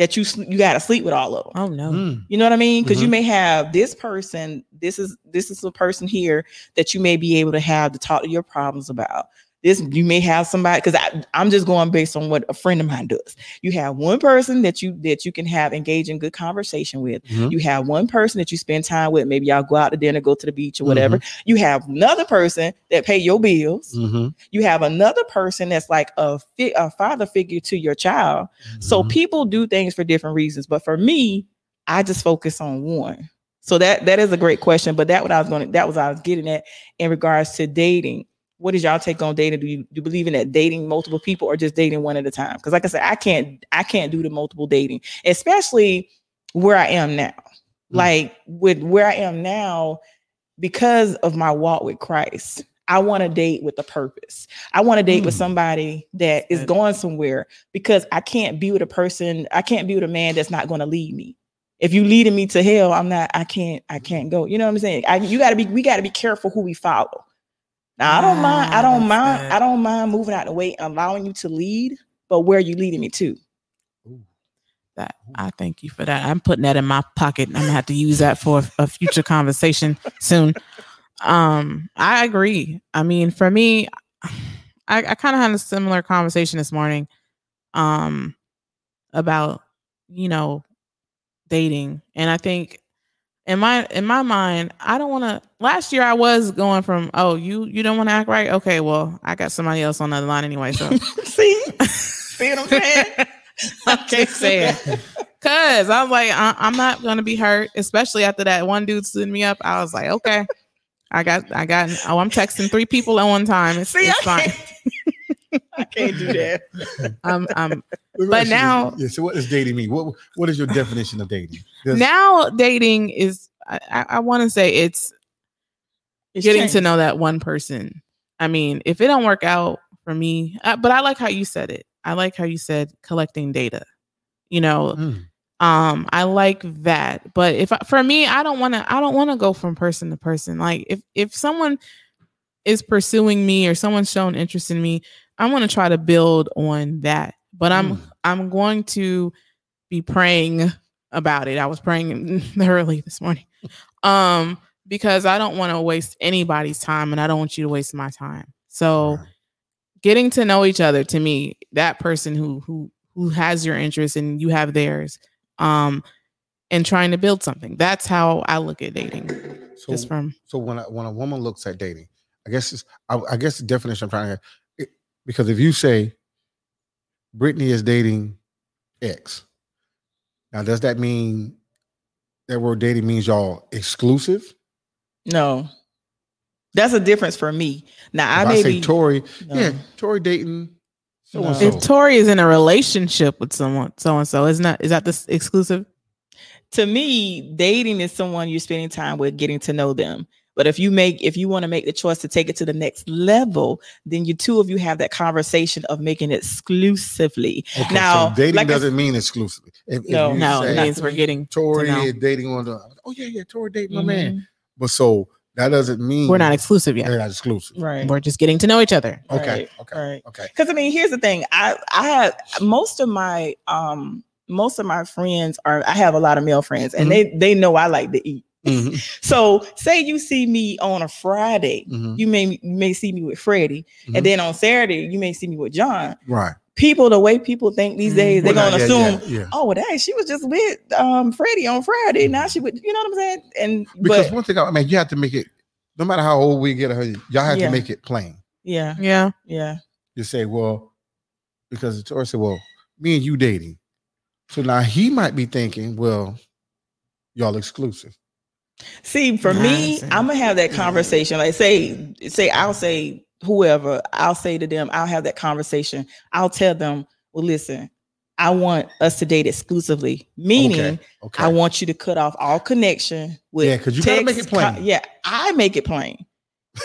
that you you got to sleep with all of them. Oh no. Mm. You know what I mean? Because you Mhm. may have this person. This is this is the person here that you may be able to have to talk to your problems about. This you may have somebody because I'm just going based on what a friend of mine does. You have one person that you that you can have engage in good conversation with. Mhm. You have one person that you spend time with. Maybe y'all go out to dinner, go to the beach or whatever. You have another person that pay your bills. Mhm. You have another person that's like a, fi- a father figure to your child. So Mhm. people do things for different reasons, but for me, I just focus on one. So that that is a great question, but that what I was going to that was what I was getting at in regards to dating. What is y'all take on dating? Do you, do you believe in that dating multiple people or just dating one at a time? Because like I said, I can't I can't do the multiple dating, especially where I am now. Like with where I am now, because of my walk with Christ, I want to date with a purpose. I want to date with Mm. somebody that is going somewhere because I can't be with a person, I can't be with a man that's not going to lead me. If you leading me to hell, I'm not, I can't, I can't go. You know what I'm saying? I, you gotta be, we gotta be careful who we follow. Now I don't mind, I don't mind, good. I don't mind moving out the way, allowing you to lead, but where are you leading me to? That I thank you for that. I'm putting that in my pocket. I'm gonna have to use that for a future conversation soon. Um, I agree. I mean, for me, I, I kind of had a similar conversation this morning, um, about you know dating, and I think in my in my mind, I don't want to. Last year, I was going from, oh, you you don't want to act right. Okay, well, I got somebody else on the other line anyway, so See? See what I'm saying? I can't say it. Cause I'm like, I- I'm not gonna be hurt, especially after that one dude stood me up. I was like, okay, I got, I got. Oh, I'm texting three people at one time. It's, See, it's fine. Can't, I can't do that. I'm, I'm But now- yeah. So what does dating mean? What What is your definition of dating? 'Cause- now dating is. I, I, I want to say it's It's getting to know that one person. I mean, if it don't work out for me, uh, but I like how you said it. I like how you said collecting data. You know, Mm. um, I like that. But if I, for me, I don't want to. I don't want to go from person to person. Like if if someone is pursuing me or someone's shown interest in me, I want to try to build on that. But I'm Mm. I'm going to be praying about it. I was praying early this morning. Um, because I don't want to waste anybody's time and I don't want you to waste my time. So Right. getting to know each other to me, that person who who who has your interest and you have theirs, um, and trying to build something. That's how I look at dating. So, just from so when a, when a woman looks at dating, I guess it's, I, I guess the definition I'm trying to because if you say Brittany is dating X, now does that mean that word dating means y'all exclusive? No, that's a difference for me. Now I may I say be. Tori, no. yeah, Tori dating so-and-so. if Tori is in a relationship with someone, so and so, isn't that is that this exclusive? to me, dating is someone you're spending time with, getting to know them. But if you make, if you want to make the choice to take it to the next level, then you two of you have that conversation of making it exclusively. Okay, Now, so dating like doesn't mean exclusively. If, if No. you No, say it means we're getting to Tori know. is dating on the. Oh yeah, yeah, Tori dating my man. Mhm. But so that doesn't mean We're not exclusive yet. We're not exclusive. Right. We're just getting to know each other. Okay. Right, Okay. right. Okay. Because I mean, here's the thing. I I have most of my um most of my friends are I have a lot of male friends and they they know I like to eat. Mhm, So say you see me on a Friday, mhm, you may you may see me with Freddie, mhm. and then on Saturday you may see me with John. right. People, the way people think these Mhm. days, they're Well, gonna yeah, yeah, assume, yeah. oh, well, dang, she was just with um Freddie on Friday. Now she would, you know what I'm saying? And Because but one thing, I mean, you have to make it. No matter how old we get, y'all have Yeah. to make it plain. yeah, Yeah. yeah, You say, well, because Tori said, well, me and you dating. So now he might be thinking, well, y'all exclusive. See, for me. I'm gonna have that conversation. Like say, say I'll say whoever, I'll say to them, I'll have that conversation. I'll tell them, well, listen, I want us to date exclusively, meaning Okay. Okay. I want you to cut off all connection with Yeah, 'cause you gotta make it plain. co- yeah, I make it plain.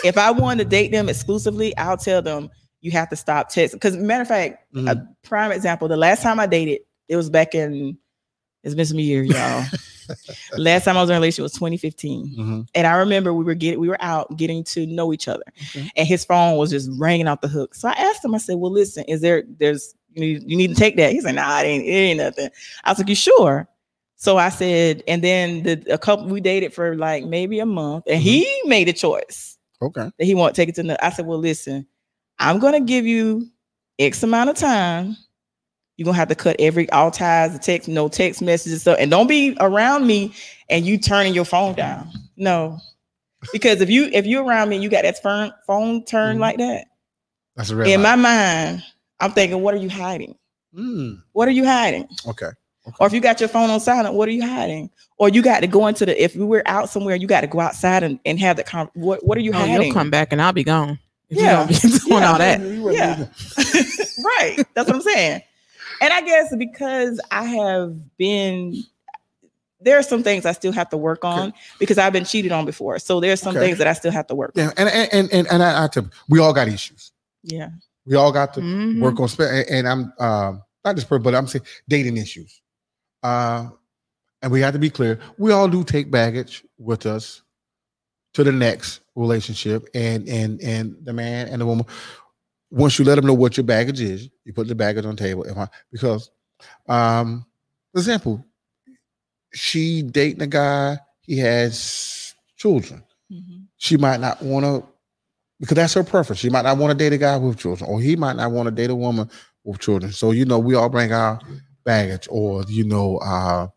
If I want to date them exclusively, I'll tell them you have to stop texting. Because matter of fact, Mhm. a prime example, the last time I dated, it was back in it's been some years, y'all. last time I was in a relationship was 2015. Mhm. And I remember we were getting we were out getting to know each other. Okay. And his phone was just ringing out the hook. So I asked him, I said, Well, listen, is there there's you need you need to take that? He said, Nah, it ain't it ain't nothing. I was like, You sure? So I said, and then the a couple we dated for like maybe a month, and he made a choice Okay. that he won't take it to the. I said, Well, listen, I'm gonna give you X amount of time. You're gonna have to cut every all ties, the text, no text messages, so and don't be around me and you turning your phone down. No. Because if you if you're around me and you got that phone phone turned Mhm. like that, That's a red in light. my mind, I'm thinking, what are you hiding? Mm, What are you hiding? okay. Or if you got your phone on silent, what are you hiding? Or you got to go into the if we were out somewhere, you got to go outside and, and have the con- what what are you Oh, hiding? you'll come back and I'll be gone. If Yeah. you don't be doing Yeah. all that. Yeah. right. That's what I'm saying. And I guess because I have been there are some things I still have to work on because I've been cheated on before. So there's some Okay. things that I still have to work on. Yeah, and and and and, and I, I tell- we all got issues. Yeah. We all got to Mhm. work on. And, and I'm um, not just, per- but I'm saying dating issues. Uh, and we have to be clear. We all do take baggage with us to the next relationship, and and and the man and the woman. Once you let them know what your baggage is, you put the baggage on the table. I- Because, um, for example, she dating a guy. He has children Mhm. she might not want to because that's her preference. She might not want to date a guy with children, or he might not want to date a woman with children. So you know, we all bring our baggage, or you know, uh,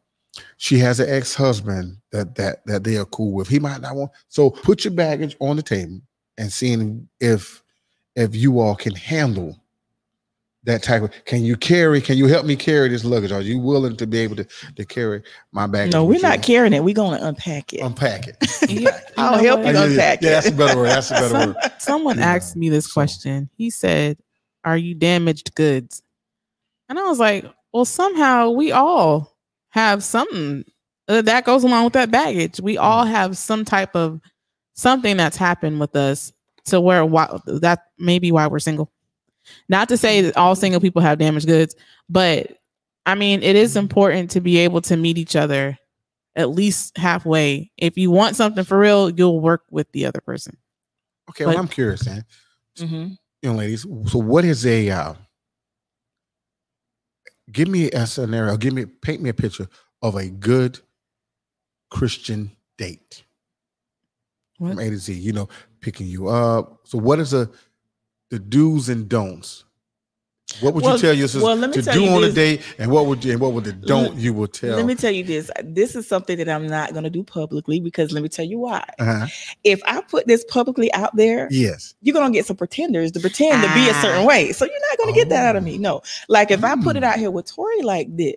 she has an ex-husband that that that they are cool with. He might not want. So put your baggage on the table and seeing if if you all can handle that type of can you carry can you help me carry this luggage are you willing to be able to to carry my baggage No, we're not you? carrying it. We're gonna unpack it. unpack it You- I'll you know help what? you yeah, yeah, unpack yeah, it. that's a better word that's a better Some- word Someone Yeah. asked me this question. He said, Are you damaged goods? And I was like, Well, somehow we all have something uh, that goes along with that baggage. We all Mm. have some type of something that's happened with us to where why, that may be why we're single. Not to say that all single people have damaged goods, but I mean, it is important to be able to meet each other at least halfway. If you want something for real, you'll work with the other person. okay well i'm curious then Mhm. young ladies so what is a uh give me a scenario give me paint me a picture of a good christian date What? from A to Z, you know, picking you up. So what is the the do's and don'ts? What would Well- you tell your sister well, to do on a this. date, and what would you and what would the don't you would tell? Let me tell you this. This is something that I'm not gonna do publicly because let me tell you why. uh-huh. If I put this publicly out there, Yes. you're gonna get some pretenders to pretend to be a certain Ah. way. So you're not gonna get that out of me. No. Like if I put it Mm. out here with Tori like this,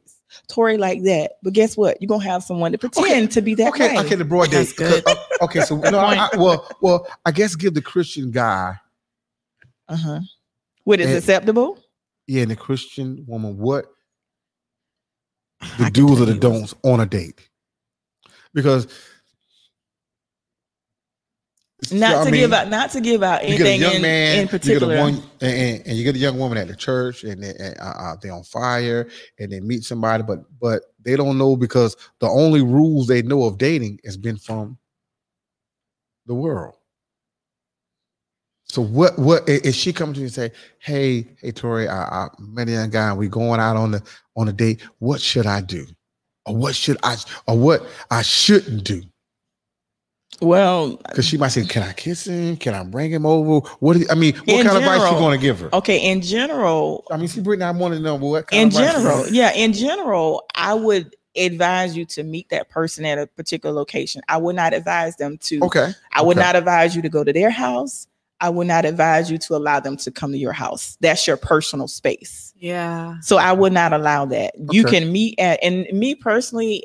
Tori like that, but guess what? You're gonna have someone to pretend to be that Okay. way. Okay. The broad date. That's good. Uh, Okay. So no, I, I- well, well, I guess give the Christian guy, Uh-huh. What is Eh, acceptable? yeah, and the Christian woman, what the can do's or the you don'ts on a date? Because Not I to mean, give out, not to give out you get a anything young in, man, in you particular. get a one, and, and- you get a young woman at the church, and, they, and uh, uh, they're on fire, and they meet somebody, but but they don't know because the only rules they know of dating has been from the world. So what what i- if she comes to you and say, "Hey, hey, Tori, I, I met a young guy, and we going out on the on a date. What should I do, or what should I, or what I shouldn't do?" Well, Because she might say, "Can I kiss him? Can I bring him over? What? I mean, what In kind of advice you going to give her?" okay, in general, I mean, see, Brittany, I want to know what kind in of general, give yeah, in general, I would advise you to meet that person at a particular location. I would not advise them to Okay, I would okay. not advise you to go to their house. I would not advise you to allow them to come to your house. That's your personal space. Yeah. So I would not allow that. You can meet at and me personally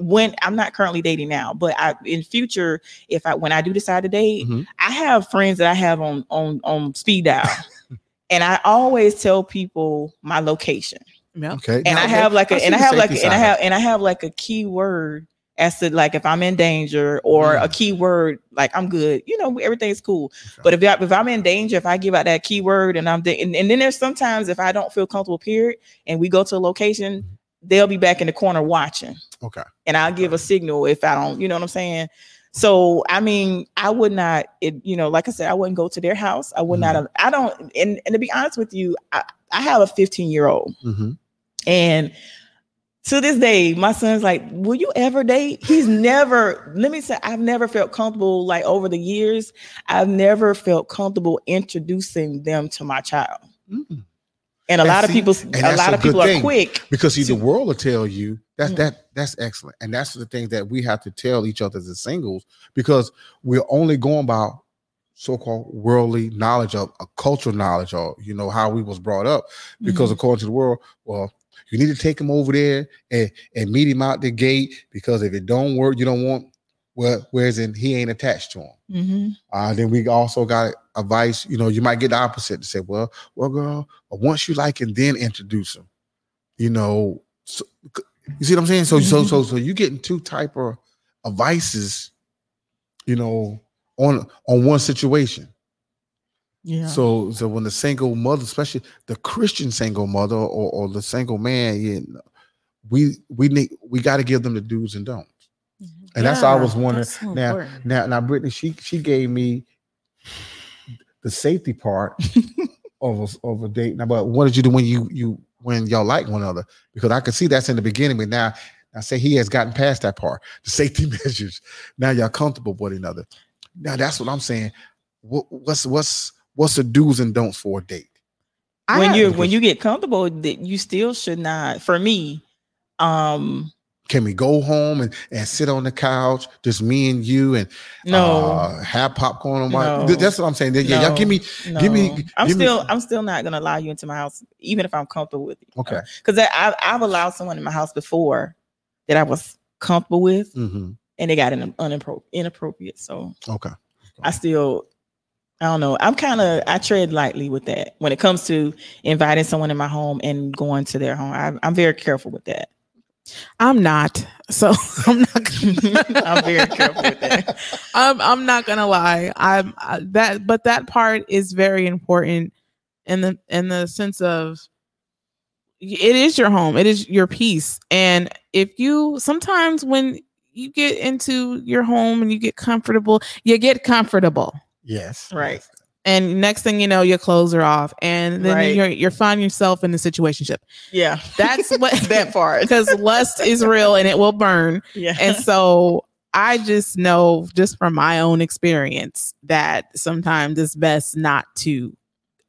when I'm not currently dating now, but I in future if I when I do decide to date, Mhm. I have friends that I have on on on speed dial. and I always tell people my location. Yep. okay, And Now, I have like a I see and I have like safety and I have and I have like a keyword as to like if I'm in danger or Mm. a keyword like I'm good, you know, everything's cool. Okay. But if I, if I'm in danger, if I give out that keyword and I'm da- and, and then there's sometimes if I don't feel comfortable, period, and we go to a location, they'll be back in the corner watching, okay, and I'll give a signal if I don't, you know what I'm saying. So I mean, I would not, it, you know, like I said, I wouldn't go to their house. I would not. I don't. And, and to be honest with you, I, I have a 15 year old. hmm And to this day, my son's like, Will you ever date? He's never, let me say, I've never felt comfortable, like over the years, I've never felt comfortable introducing them to my child. Mm. And a And lot of people, a lot a of people are quick. because see, the world will tell you that's Mm. that that's excellent, and that's the thing that we have to tell each other as singles because we're only going by so-called worldly knowledge of a cultural knowledge or you know how we was brought up because Mhm. according to the world well you need to take him over there and, and meet him out the gate because if it don't work you don't want well whereas in he ain't attached to him Mhm. uh, then we also got advice you know you might get the opposite to say well well girl once you like him then introduce him you know so, you see what i'm saying so so so so you getting two type of advices you know on on one situation yeah. so so when the single mother, especially the Christian single mother or, or the single man, you know, we we need we got to give them the do's and don'ts. And that's all I was wondering. so now, important. now, now, Brittany, she she gave me the safety part of a, of a date. Now, but what did you do when you you when y'all like one another? Because I could see that's in the beginning, but now I say he has gotten past that part, the safety measures. Now y'all comfortable with one another. Now that's what I'm saying. What, what's what's what's the do's and don'ts for a date? When you when you get comfortable, that you still should not. For me, um, can we go home and, and sit on the couch, just me and you, and No, uh, have popcorn on my? No. Th- That's what I'm saying. Yeah, y'all give me. no. give me- I'm give me- still I'm still not gonna allow you into my house, even if I'm comfortable with you. Okay. Because I've I've allowed someone in my house before that I was comfortable with, hmm and they got in unappro- inappropriate. So Okay. I still, I don't know. I'm kind of I tread lightly with that when it comes to inviting someone in my home and going to their home. I, I'm very careful with that. I'm not. So I'm not. Gonna, I'm very careful with that. I'm I'm not gonna lie. I'm I, that, but that part is very important in the in the sense of it is your home. It is your peace. And if you sometimes when you get into your home and you get comfortable, you get comfortable. Yes. Right. And next thing you know, your clothes are off, and then Right. you're you're finding yourself in a situationship. Yeah. That's what that part. because lust is real and it will burn. Yeah. And so I just know just from my own experience that sometimes it's best not to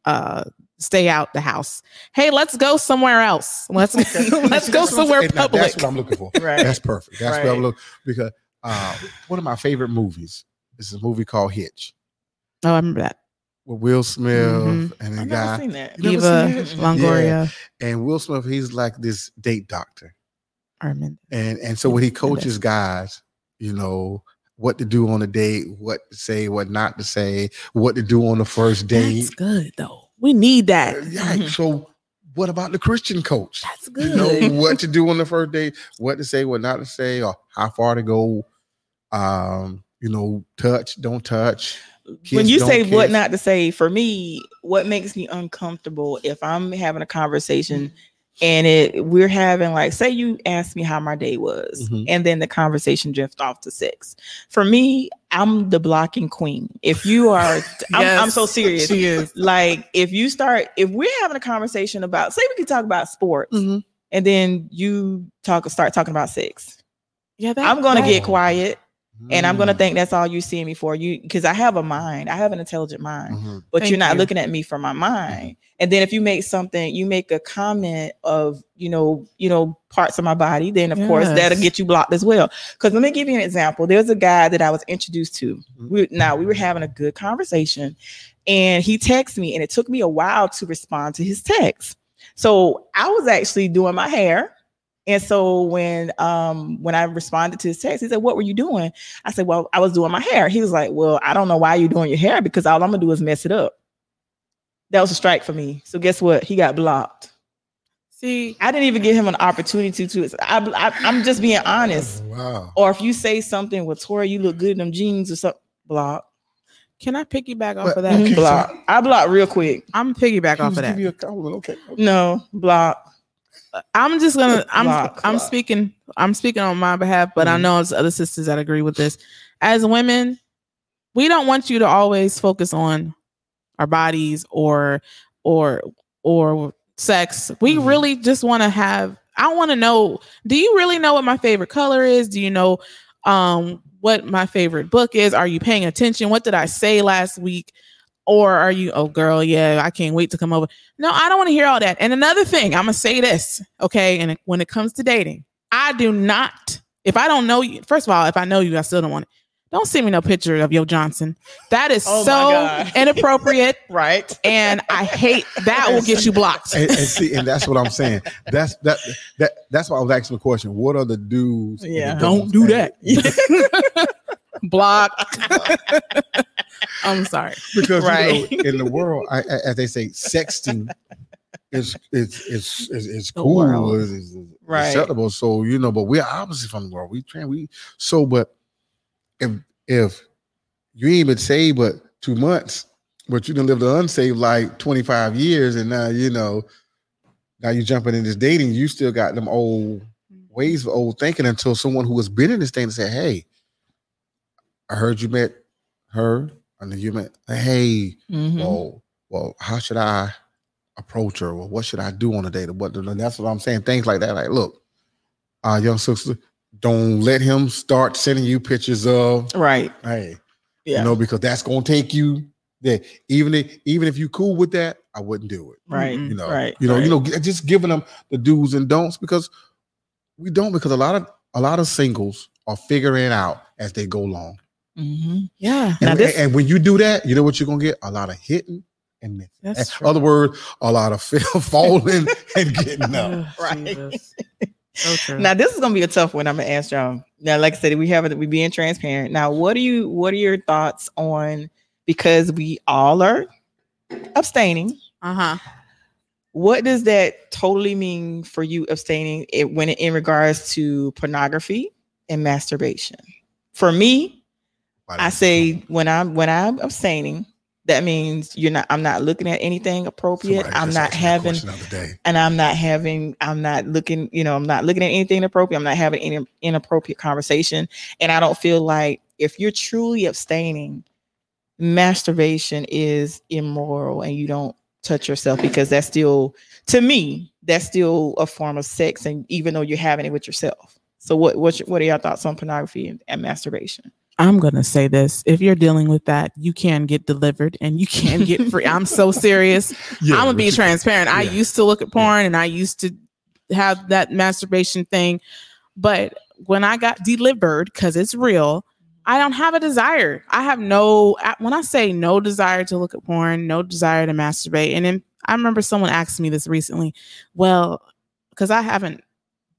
uh stay out the house. Hey, let's go somewhere else. Let's let's go That's what I'm somewhere saying. Now, public. That's what I'm looking for. right. That's perfect. That's what I'm looking because uh, one of my favorite movies is a movie called Hitch oh, I remember that. With Will Smith Mhm. and the I've guy. never seen that. You Eva seen it? Longoria. And Will Smith, he's like this date doctor. I remember. And and so when he coaches guys, you know, what to do on a date, what to say, what not to say, what to do on the first date. That's good though. We need that. Yeah. So what about the Christian coach? That's You good. know what to do on the first date, what to say, what not to say, or how far to go. Um, you know, touch, don't touch. When you don't say what not to say, for me, what makes me uncomfortable if I'm having a conversation and it we're having like say you asked me how my day was Mhm. and then the conversation drift off to sex. For me, I'm the blocking queen. If you are I'm, I'm so serious. She is. Like if you start if we're having a conversation about say we could talk about sports Mhm. and then you talk start talking about sex. Yeah, that, I'm gonna that- get quiet and I'm gonna Mm. think that's all you see me for. You because I have a mind, I have an intelligent mind, Mhm. but Thank you're not you. looking at me for my mind. And then if you make something, you make a comment of you know, you know, parts of my body, then of course that'll get you blocked as well. Because let me give you an example. There's a guy that I was introduced to. Mhm. We, now we were having a good conversation, and he texted me, and it took me a while to respond to his text. So I was actually doing my hair. And so when um when I responded to his text, he said, What were you doing? I said, Well, I was doing my hair. He was like, Well, I don't know why you're doing your hair because all I'm gonna do is mess it up. That was a strike for me. So guess what? He got blocked. See, I didn't even give him an opportunity to. I, I, I'm just being honest. Wow. Or if you say something, well, Tori, you look good in them jeans or something, block. can I piggyback off But- of that? Okay, Mhm, block. I block real quick. I'm piggyback off of that. giving you a compliment. Okay. okay. No, block. I'm just gonna I'm Block, I'm block. speaking I'm speaking on my behalf, but I Mhm. know there's other sisters that agree with this. As women, we don't want you to always focus on our bodies or or or sex. We Mhm. really just want to have I want to know, do you really know what my favorite color is? Do you know um what my favorite book is? Are you paying attention? What did I say last week? Or are you, oh girl, yeah, I can't wait to come over. No, I don't want to hear all that. And another thing, I'm gonna say this, okay? And when it comes to dating, I do not. If I don't know you, first of all, if I know you, I still don't want it. Don't send me no picture of Yo Johnson. That is Oh so inappropriate, Right. and I hate that. Will get you blocked. and, and see, and that's what I'm saying. That's that that that's why I was asking the question. What are the do's? and the Yeah. Don't do that. Block. I'm sorry. because Right. you know, in the world, I, I- as they say, sexting is is is is, is cool, is, is, is Right. acceptable. So you know, but we're opposite from the world. We train. We so, but if if you ain't been saved but two months, but you done lived the unsaved like twenty five years, and now you know, now you jumping in this dating, you still got them old mm-hmm. ways of old thinking until someone who has been in this thing and say, "Hey, I heard you met her, and then you met. Hey, Mhm. well, well, how should I approach her? Well, what should I do on a date? What that's what I'm saying. Things like that. Like, look, uh, young sister, don't let him start sending you pictures of Right. hey, Yeah. you know, because that's gonna take you there. Even if even if you cool with that, I wouldn't do it. right. You know, Right. you know, right. you know, just giving them the do's and don'ts because we don't because a lot of a lot of singles are figuring it out as they go along. Mm-hmm. Yeah. Now And, this- and when you do that, you know what you're gonna get? A lot of hitting and missing. That's true. other words, a lot of falling and getting up. Ugh, Right. Jesus. So. Now this is gonna be a tough one. I'm gonna ask y'all. Now, like I said, we have it. We being transparent. Now, what do you? What are your thoughts on? Because we all are abstaining. uh-huh. What does that totally mean for you abstaining it, when it, in regards to pornography and masturbation? For me, I say when I'm when I'm abstaining, that means you're not. I'm not looking at anything appropriate. Somebody I'm not asked me that having question the other day. and I'm not having, I'm not looking, you know, I'm not looking at anything inappropriate. I'm not having any inappropriate conversation. And I don't feel like if you're truly abstaining, masturbation is immoral and you don't touch yourself because that's still, to me, that's still a form of sex. And even though you're having it with yourself. So what, what, what are your thoughts on pornography and, and masturbation? I'm gonna say this. If you're dealing with that, you can get delivered and you can get free. I'm so serious. Yeah, I'm gonna be but you- transparent. I used to look at porn and I used to have that masturbation thing, but when I got delivered, because it's real, I don't have a desire. I have no. When I say no desire to look at porn, no desire to masturbate, and then I remember someone asked me this recently. Well, because I haven't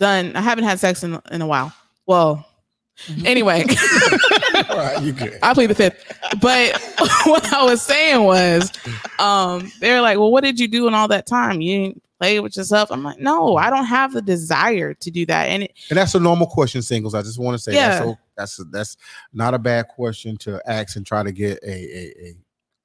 done, I haven't had sex in in a while. Well, anyway. All right, you good. I plead the fifth. But what I was saying was, um, they're like, well, what did you do in all that time? You didn't play with yourself. I'm like, no, I don't have the desire to do that. And it, And that's a normal question, singles. I just want to say Yeah. that's so, that's that's not a bad question to ask and try to get a a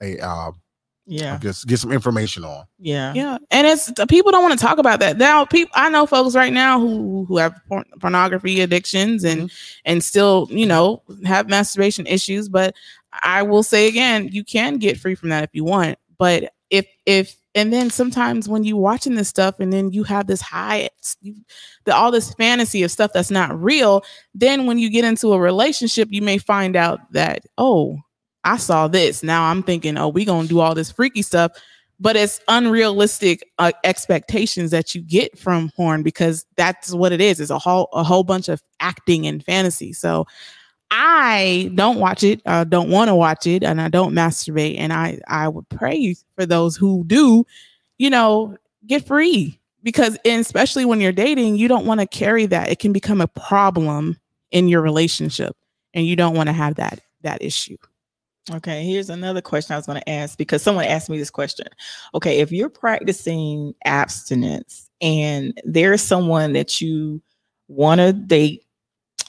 a, a um Yeah. just get some information on. Yeah. yeah, and it's people don't want to talk about that now. People, I know folks right now who who have porn, pornography addictions and mm-hmm. and still, you know, have masturbation issues. But I will say again, you can get free from that if you want. But if if and then sometimes when you watching this stuff and then you have this high you, the, all this fantasy of stuff that's not real then when you get into a relationship you may find out that oh i saw this now i'm thinking oh we gonna do all this freaky stuff but it's unrealistic uh, expectations that you get from porn because that's what it is it's a whole a whole bunch of acting and fantasy so I don't watch it, uh, don't want to watch it, and I don't masturbate. And I I would pray for those who do, you know, get free because, especially when you're dating, you don't want to carry that. It can become a problem in your relationship, and you don't want to have that that issue. Okay, here's another question I was going to ask because someone asked me this question. Okay, if you're practicing abstinence and there's someone that you want to date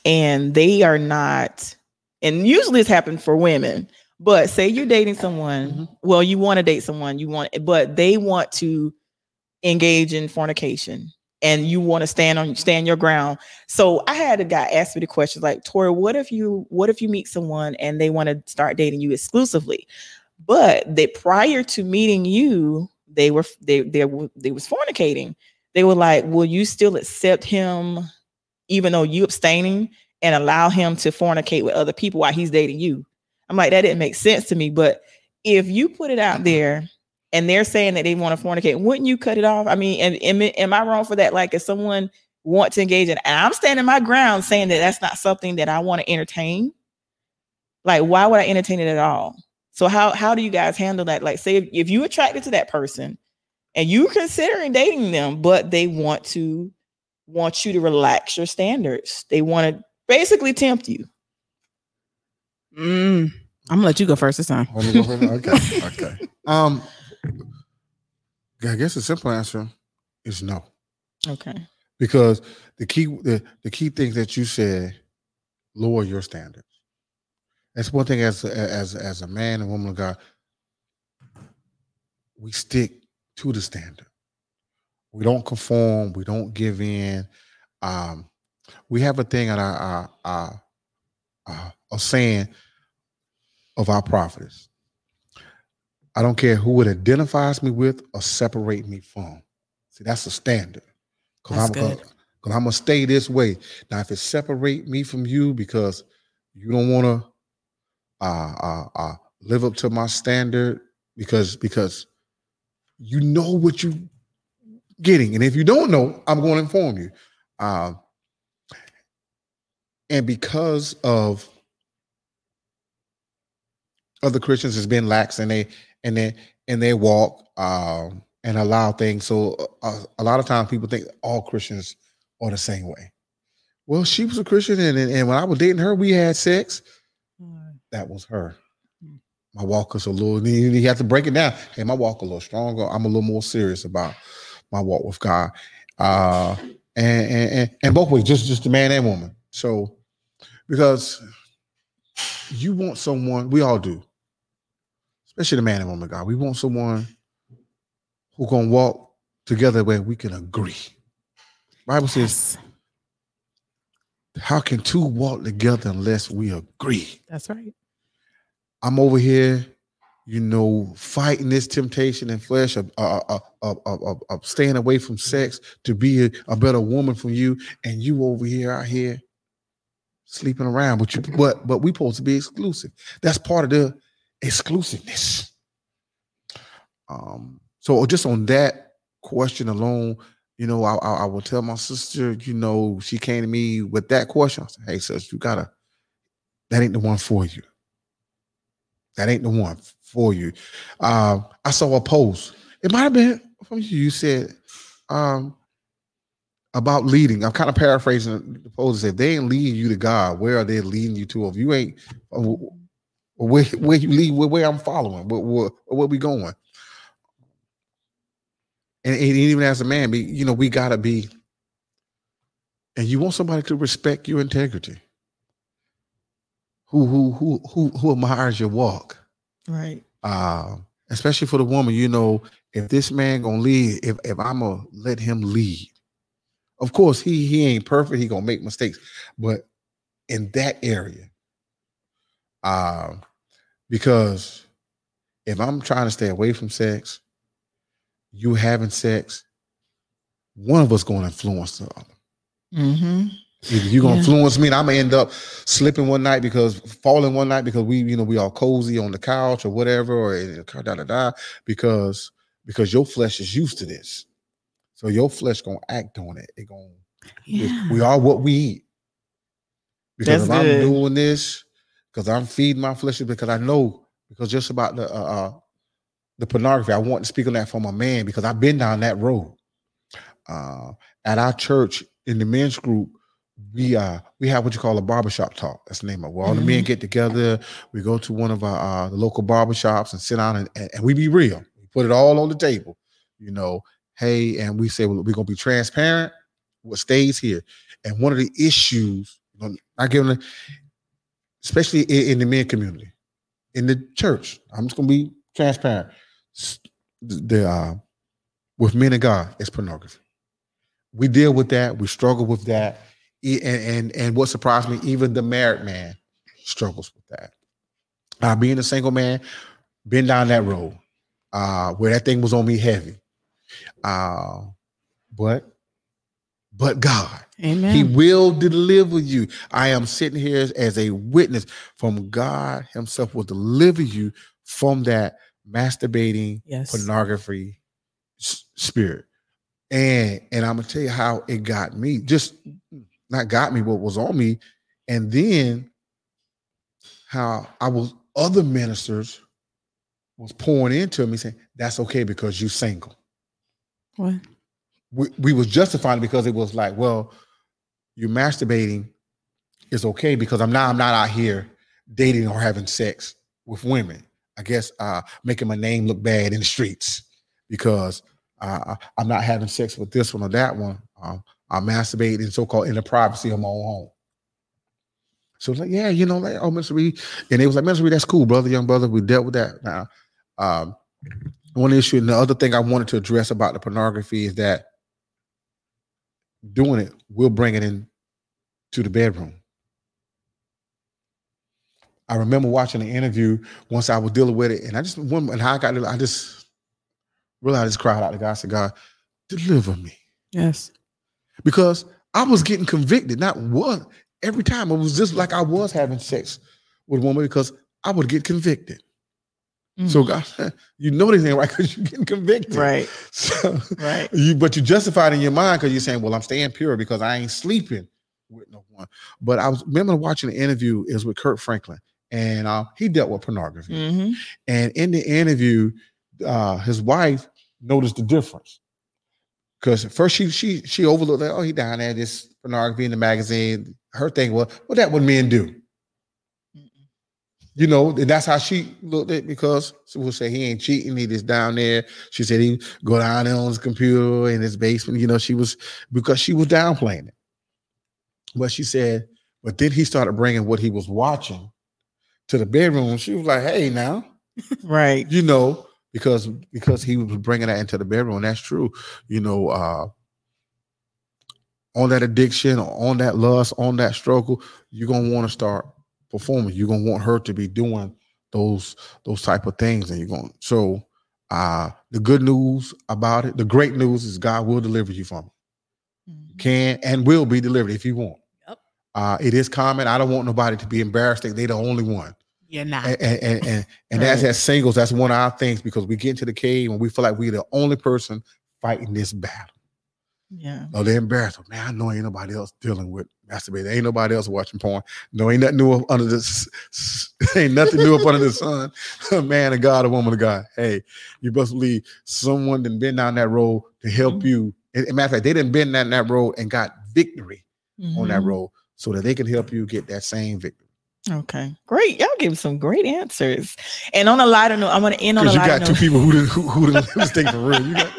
and they are not, and usually it's happened for women, but say you're dating someone, Mhm. well, you want to date someone, you want, but they want to engage in fornication and you want to stand on stand your ground. So I had a guy ask me the question like, Tori, what if you what if you meet someone and they want to start dating you exclusively, but they prior to meeting you, they were they they they was fornicating. They were like, will you still accept him even though you abstaining and allow him to fornicate with other people while he's dating you? I'm like, that didn't make sense to me. But if you put it out there and they're saying that they want to fornicate, wouldn't you cut it off? I mean, am, am, am I wrong for that? Like, if someone wants to engage in, and I'm standing my ground saying that that's not something that I want to entertain. Like, why would I entertain it at all? So how how do you guys handle that? Like, say if, if you attracted to that person and you considering dating them, but they want to want you to relax your standards. They want to basically tempt you. Mm, I'm gonna let you go first this time. Want me to go first? Okay, okay. Um, I guess the simple answer is no, Okay. because the key the, the key things that you said lower your standards. That's one thing as as as a man and woman of God, we stick to the standard. We don't conform. We don't give in. Um, we have a thing at our our, our, our a saying of our prophets. I don't care who it identifies me with or separate me from. See, that's the standard. Because That's I'm gonna, good. cause I'm gonna stay this way. Now, if it separate me from you because you don't want to uh, uh, uh, live up to my standard because because you know what you getting, and if you don't know, I'm going to inform you. Um, and because of other Christians has been lax and they and they and they walk um, and allow things. So uh, a lot of times people think all Christians are the same way. Well, she was a Christian, and, and when I was dating her, we had sex. That was her. Mm. My walk is a little. You you have to break it down. Hey, my walk a little stronger. I'm a little more serious about my walk with God, uh, and, and and and both ways, just just the man and woman. So, because you want someone, we all do, especially the man and woman God. We want someone who gonna walk together where we can agree. Bible says, "How can two walk together unless we agree?" That's right. I'm over here, you know, fighting this temptation and flesh of, uh, of, of, of, of staying away from sex to be a, a better woman for you, and you over here out here sleeping around. But you, but but we supposed to be exclusive. That's part of the exclusiveness. Um. So just on that question alone, you know, I, I, I will tell my sister, you know, she came to me with that question. I said, "Hey, sis, you gotta. That ain't the one for you." That ain't the one for you. Um, I saw a post. It might have been from you. You said um, about leading. I'm kind of paraphrasing the post. Said they ain't leading you to God. Where are they leading you to? If you ain't where where you lead, where, where I'm following, where, where, where we going? And, and even as a man, be you know we gotta be. And you want somebody to respect your integrity who who who who who admires your walk. Right. Uh, especially for the woman, you know, if this man gonna lead, if if I'm gonna let him lead, of course he he ain't perfect, he gonna make mistakes, but in that area, uh, because if I'm trying to stay away from sex, you having sex, one of us gonna influence the other. Mm-hmm. Either you're gonna Yeah. influence me, and I'm gonna end up slipping one night because falling one night because we, you know, we all cozy on the couch or whatever, or da da da, because because your flesh is used to this, so your flesh gonna act on it. It gonna Yeah. we are what we eat. Because That's if good. I'm doing this, because I'm feeding my flesh, because I know, because just about the uh, uh the pornography, I want to speak on that for my man because I've been down that road. Uh, at our church in the men's group, we uh we have what you call a barbershop talk. That's the name of it. Where all the men get together. We go to one of our uh, the local barbershops and sit down and, and, and we be real. We put it all on the table. You know, hey, and we say well, we're gonna be transparent. What stays here, and one of the issues, you know, not giving, especially in, the men community, in the church. I'm just gonna be transparent. The uh, with men and God, it's pornography. We deal with that. We struggle with that. And and and what surprised me, even the married man struggles with that. Uh, being a single man, been down that road uh, where that thing was on me heavy. Uh, but but God. Amen. He will deliver you. I am sitting here as a witness from God Himself will deliver you from that masturbating yes. pornography s- spirit. And and I'm gonna tell you how it got me. Just not got me, what was on me, and then how I was other ministers was pouring into me saying that's okay because you're single What? we, we was justifying because it was like, well, you masturbating is okay because I'm now I'm not out here dating or having sex with women. I guess uh making my name look bad in the streets because uh, I'm not having sex with this one or that one. Um, I'm masturbating so-called in the privacy of my own home. So it's like, yeah, you know, like, oh, Mr. Reed. And it was like, Mr. Reed, that's cool, brother, young brother. We dealt with that. Now, um, one issue, and the other thing I wanted to address about the pornography is that doing it, we'll bring it in to the bedroom. I remember watching an interview once I was dealing with it, and I just one and how I got it, I just realized I just cried out to God, I said, God, deliver me. Yes. Because I was getting convicted, not one every time. It was just like I was having sex with a woman because I would get convicted. So God, you know this ain't right because you're getting convicted. Mm. right, So right. you but you justified in your mind because you're saying, Well, I'm staying pure because I ain't sleeping with no one. But I was remember watching the interview is with Kirk Franklin, and uh, he dealt with pornography. Mhm. And in the interview, uh, his wife noticed the difference. Because first she she she overlooked that, oh, he down there, this pornography in the magazine. Her thing was, well, that what men do. You know, and that's how she looked at it because she will say he ain't cheating, he just down there. She said he go down there on his computer in his basement. You know, she was because she was downplaying it. But she said, but then he started bringing what he was watching to the bedroom. She was like, hey, now, Right. you know, because because he was bringing that into the bedroom. That's true. You know, uh on that addiction, on that lust, on that struggle, you're gonna want to start performing. You're gonna want her to be doing those those type of things, and you're going. So, uh the good news about it, the great news is God will deliver you from it. Mhm. Can and will be delivered if you want. Yep. Uh, it is common. I don't want nobody to be embarrassed that they're the only one You're not. and and and, and, and Right. as singles that's one of our things because we get into the cave and we feel like we're the only person fighting this battle Yeah. oh they're embarrassed man i know ain't nobody else dealing with masturbating. Ain't nobody else watching porn. No ain't nothing new up under the s- s- ain't nothing new up under the sun. A man of god a woman of god. Hey you best believe someone done been down that road to help Mhm. you. And, and matter of fact they didn't been down that road and got victory on that Mhm. road so that they can help you get that same victory Okay. Great. Y'all gave some great answers. And on a lighter note, I'm gonna end on a Because you got two note. people who did, who, who thing for real. You got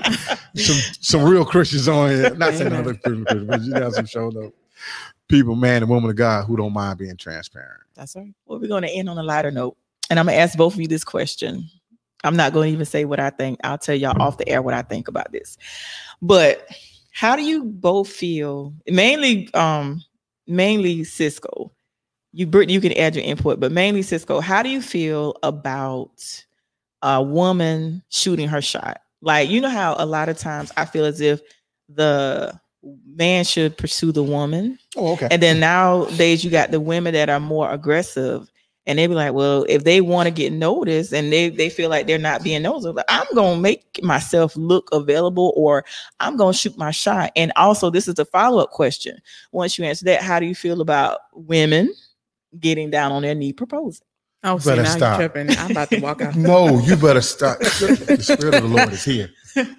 some some real Christians on here. Not saying other Christians, but you got some showed up people, man and woman of God, who don't mind being transparent. That's right. Well, we're gonna end on a lighter note. And I'm gonna ask both of you this question. I'm not gonna even say what I think. I'll tell y'all off the air what I think about this. But how do you both feel? Mainly, um, mainly Cisco. You Brittany, you can add your input, but mainly Cisco, how do you feel about a woman shooting her shot? Like, you know how a lot of times I feel as if the man should pursue the woman. Oh, okay. And then nowadays you got the women that are more aggressive and they be like, well, if they want to get noticed and they, they feel like they're not being noticed, like, I'm gonna make myself look available or I'm gonna shoot my shot. And also, this is a follow-up question. Once you answer that, how do you feel about women getting down on their knee proposing? Oh, see, Better now stop. you're tripping. I'm about to walk out. no, you better stop. the spirit of the Lord is here.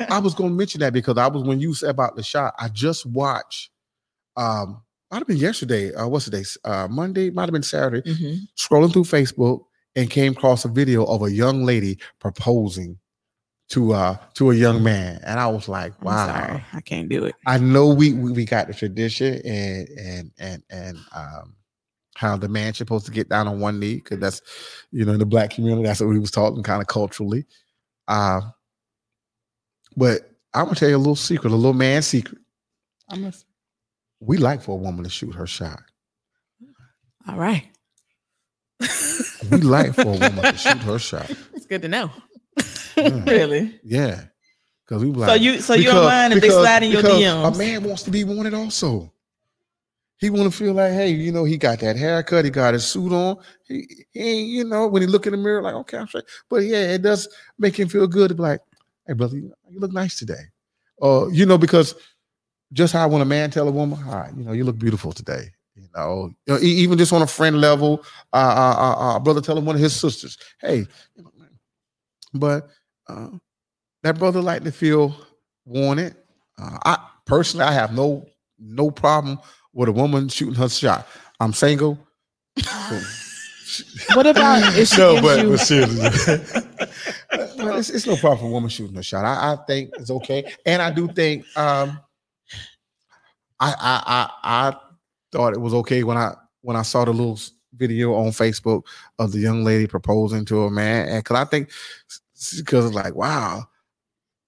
I was going to mention that because I was when you said about the shot. I just watched. Um, might have been yesterday. Uh, what's the day? Uh, Monday. Might have been Saturday. Mhm. Scrolling through Facebook and came across a video of a young lady proposing to uh to a young man, and I was like, I'm wow. sorry. I can't do it. I know we, we we got the tradition and and and and um how the man supposed to get down on one knee because that's you know in the black community that's what we was taught and kind of culturally. Uh, but I'm gonna tell you a little secret, a little man secret. I'm a, We like for a woman to shoot her shot. all right. We like for a woman to shoot her shot. It's good to know. Yeah, Really? yeah. because we like so you so you don't mind if they slide in your DMs? A man wants to be wanted also. He want to feel like, hey, you know, he got that haircut, he got his suit on. He, he you know, when he look in the mirror, like, okay, I'm straight. But yeah, it does make him feel good to be like, hey, brother, you look nice today. Or, you know, because just how when a man tell a woman, right, you know, you look beautiful today. You know, you know, even just on a friend level, uh, uh, uh, uh brother telling one of his sisters, hey, but uh, that brother like to feel wanted. Uh, I personally, I have no no problem with a woman shooting her shot. I'm single. What about if she no, but, you- but seriously, but it's, it's no problem for a woman shooting her shot. I, I think it's okay, and I do think um, I, I I I thought it was okay when I when I saw the little video on Facebook of the young lady proposing to a man, and because I think because it's like wow,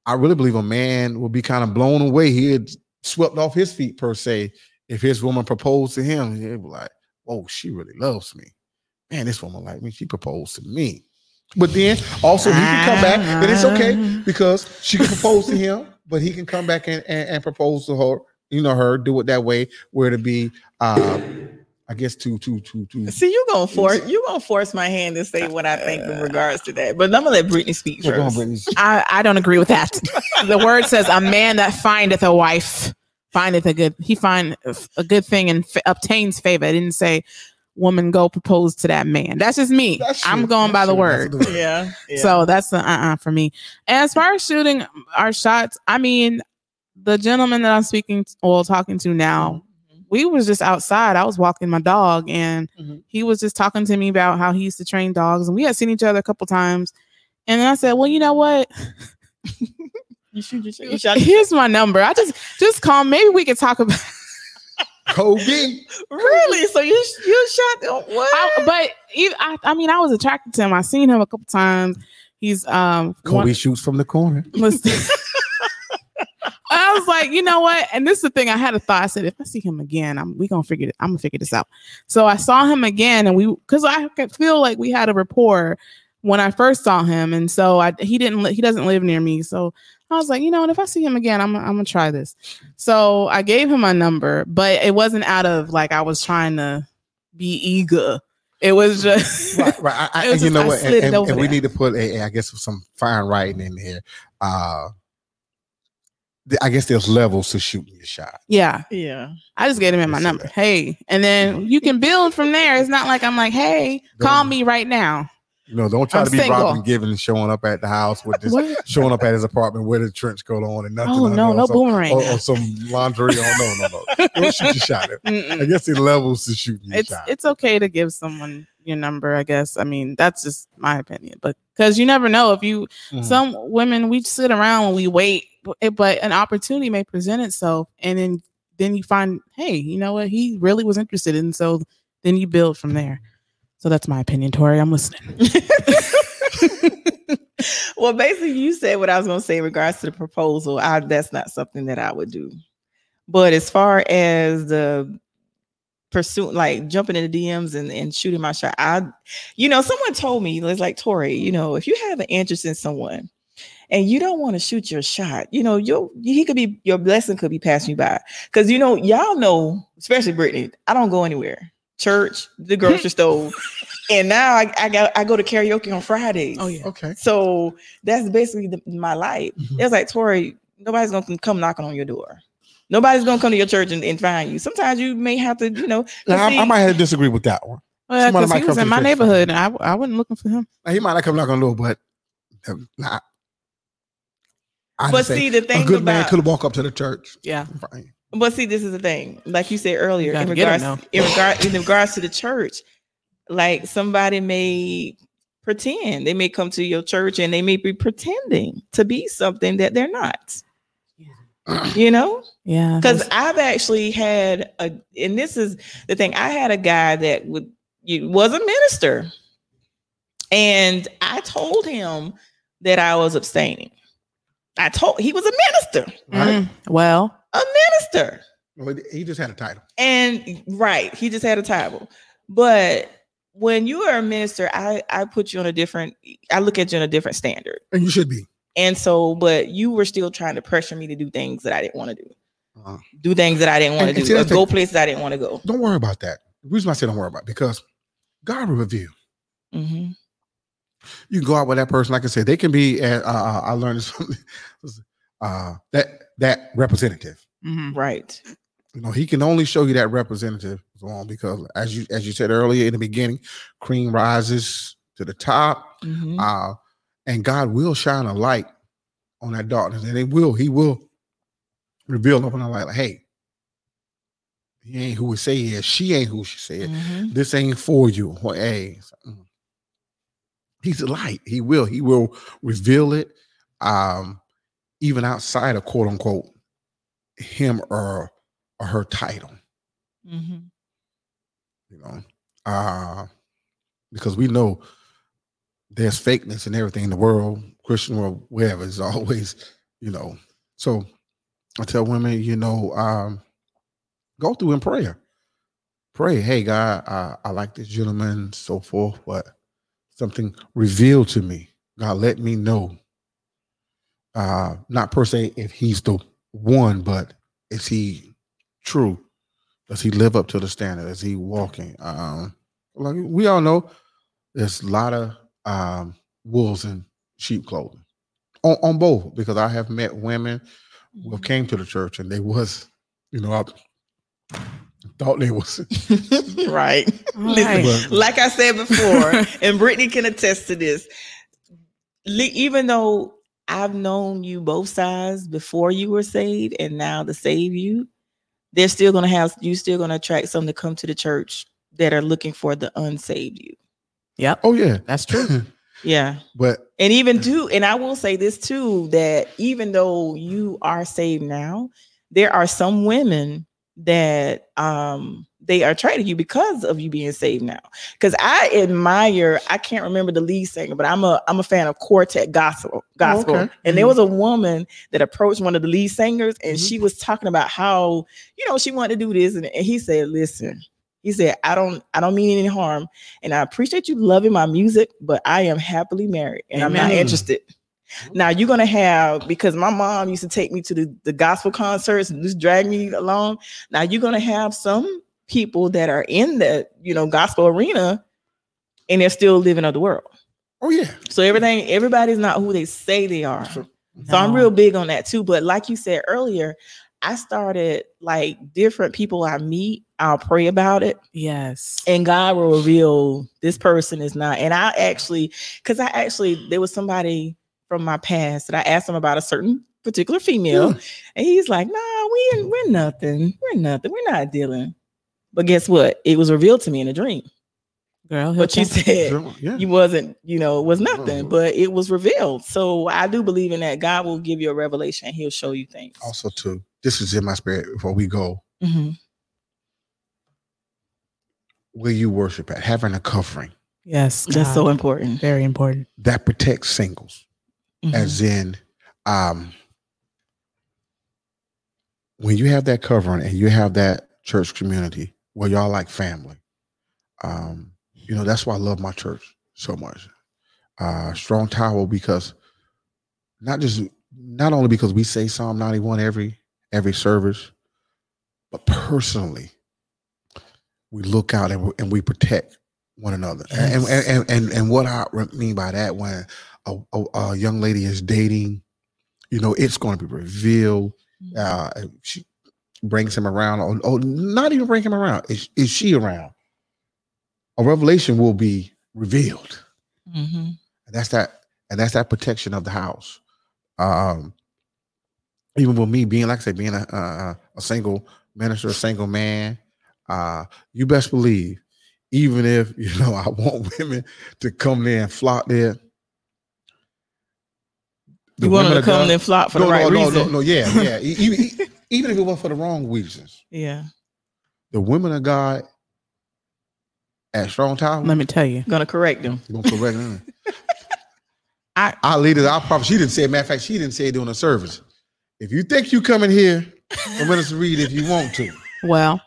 I really believe a man will be kind of blown away. He had swept off his feet per se if his woman proposed to him. He'd be like, "Oh, she really loves me." man, this woman like me. She proposed to me. But then also he can come back, and it's okay because she can propose to him, but he can come back and, and, and propose to her, you know, her, do it that way, where to be uh I guess to to to to See, you gonna force you gonna force my hand to say what I think in regards to that. But I'm gonna let Brittany speak Yeah, go on, first. Brittany. I, I don't agree with that. the word says a man that findeth a wife findeth a good he find a good thing and f- obtains favor. I didn't say woman go propose to that man. That's just me. That's I'm true. going by That's the true. word. The word. Yeah. So that's the uh uh for me. And as far as shooting our shots, I mean, the gentleman that I'm speaking t- or talking to now, we was just outside. I was walking my dog, and Mhm. he was just talking to me about how he used to train dogs, and we had seen each other a couple times. And then I said, "Well, you know what? you shoot your shot. You shot Here's my number. I just just call. Maybe we could talk about." Kobe. really? So you you shot what? I, but even, I, I mean, I was attracted to him. I seen him a couple times. He's um Kobe one- shoots from the corner. Listen. I was like, you know what? And this is the thing. I had a thought. I said, if I see him again, I'm we gonna figure it. I'm gonna figure this out. So I saw him again, and we because I could feel like we had a rapport when I first saw him, and so I he didn't he doesn't live near me, so I was like, you know what? If I see him again, I'm I'm gonna try this. So I gave him my number, but it wasn't out of like I was trying to be eager. It was just right, right. I, It was you just- know what? slid And, and- and we need to put a, I guess, some fine writing in here. Uh, I guess there's levels to shooting your shot. yeah. yeah. I just gave him my number. that. Hey, and then you can build from there. It's not like I'm like, hey, call me right now. You know, don't try I'm to be single. Robin Givens and showing up at the house with this, showing up at his apartment with a trench coat on and nothing. Oh no, no some- boomerang. Or, or some laundry on. No, no, no. Don't shoot your shot. I guess it levels to shooting your It's shot. it's okay to give someone your number. I guess. I mean, that's just my opinion. But because you never know if you Mhm. some women we sit around and we wait, but- but an opportunity may present itself, and then then you find, hey, you know what? He really was interested, and so then you build from there. So that's my opinion, Tori. I'm listening. well, basically, you said what I was going to say in regards to the proposal. I, that's not something that I would do. But as far as the pursuit, like jumping in the DMs and, and shooting my shot, I, you know, someone told me, it's like, Tori, you know, if you have an interest in someone and you don't want to shoot your shot, you know, your he could be your blessing could be passing you by. Because you know, y'all know, especially Brittany, I don't go anywhere. Church, the grocery store, and now I, I got I go to karaoke on Fridays. Oh yeah. okay. So that's basically the, my life. Mhm. It's like Tori, nobody's gonna come knocking on your door. Nobody's gonna come to your church and, and find you. Sometimes you may have to, you know. Now, I, I might have to disagree with that one. Well, Somebody because might he come was in my neighborhood, and I I wasn't looking for him. Now, he might not come knock on the door, but uh, nah, I but just say see, the a thing good man could walk up to the church. Yeah. Fine. But see, this is the thing. Like you said earlier, You in gotta get 'em regards, in regard, in regards to the church, like somebody may pretend they may come to your church and they may be pretending to be something that they're not. You know, Yeah. because I've actually had a, and this is the thing. I had a guy that would was a minister, and I told him that I was abstaining. I told he was a minister, Right? Mm, well, a minister, Well, he just had a title. and right, he just had a title. But when you are a minister, I I put you on a different. I look at you on a different standard, And you should be. and so, but you were still trying to pressure me to do things that I didn't want to do, Uh, do things that I didn't want to do, see, or that's the- go places I didn't want to go. don't worry about that. The reason why I say don't worry about it, because God will review. Mhm. You can go out with that person, like I said, they can be. Uh, uh, I learned this from uh, that that representative. mhm. Right. You know, he can only show you that representative on because, as you as you said earlier in the beginning, cream rises to the top. Mhm. uh, and God will shine a light on that darkness, and it will. He will reveal up on the light, like, hey, he ain't who we say he is. She ain't who she said. Mhm. This ain't for you. Or, hey, mm. he's a light. He will. He will reveal it, um, even outside of quote unquote him or or her title. Mhm. you know uh because we know there's fakeness and everything in the world christian world wherever is always you know so i tell women you know um go through in prayer pray hey god uh, i like this gentleman so forth but something revealed to me god let me know uh not per se if he's the one but is he true does he live up to the standard? Is he walking? Um, like we all know, there's a lot of um, wolves in sheep clothing on, on both. Because I have met women who came to the church and they was You know, I thought they was right. All Listen. But- like I said before, and Brittany can attest to this. Even though I've known you both sides before you were saved, and now to save you, they're still gonna have you still gonna attract some to come to the church that are looking for the unsaved you. Yeah. oh yeah. That's true. Yeah. but And even too, and I will say this too, that even though you are saved now, there are some women that um they are attracted to you because of you being saved now. Because I admire, I can't remember the lead singer, but I'm a I'm a fan of quartet gospel gospel. okay. And there was a woman that approached one of the lead singers, and Mhm. she was talking about how you know she wanted to do this, and, and he said, "Listen." He said, "I don't, I don't mean any harm, and I appreciate you loving my music, but I am happily married, and I'm not interested." Now you're gonna have because my mom used to take me to the, the gospel concerts and just drag me along. Now you're gonna have some people that are in the you know gospel arena, and they're still living of the world. oh yeah. So everything, everybody's not who they say they are. Sure. So I'm real big on that too. But like you said earlier, I started like different people I meet, I'll pray about it, Yes. and God will reveal this person is not. And I actually, because I actually, there was somebody from my past that I asked him about a certain particular female, hmm. and he's like, "Nah, we ain't- we're nothing. We're nothing. We're not dealing." But guess what? It was revealed to me in a dream. Girl, he'll But you said Yeah. you wasn't, you know, it was nothing, but it was revealed. So I do believe in that. God will give you a revelation. And He'll show you things. Also, too, this is in my spirit before we go. Mhm. Where you worship at, having a covering yes. That's God. so important. very important. that protects singles. Mhm. as in um when you have that covering and you have that church community where y'all like family. Um you know that's why i love my church so much. Uh strong tower because not just not only because we say psalm 91 every every service but personally we look out and we, and we protect one another. And, Yes. and, and and and what i mean by that when a, a, a young lady is dating you know it's going to be revealed uh she brings him around or, or not even bring him around is, is she around a revelation will be revealed Mhm. and that's that and that's that protection of the house um even with me being like i said being a, a, a single minister a single man uh you best believe even if you know i want women to come there and flock there the You want them to come God- and flock for no, the right no, no, reason. no, no, yeah, yeah. E- Even, even if it was for the wrong reasons, Yeah. the women of God at Strong Tower, Let me tell you. Gonna correct them. you're gonna correct them. I- our leaders, our prophet, she didn't say. Matter of fact, she didn't say it during the service. If you think you come in here for Minister Reed if you want to, Well,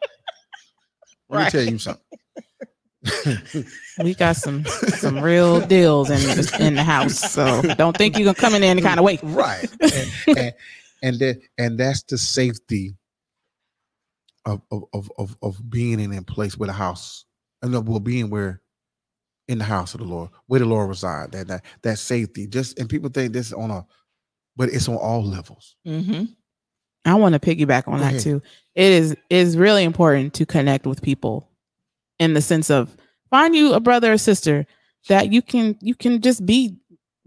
let me Right. tell you something. we got some some real deals in in the house, so don't think you're gonna come in any kind of way. right, and and, and that and that's the safety of of of of, of being in a place where the house and of well being where in the house of the Lord, where the Lord reside. That that that safety. Just and people think this on a, but it's on all levels. hmm I want to piggyback on Go that ahead. too. It is is really important to connect with people in the sense of find you a brother or sister that you can you can just be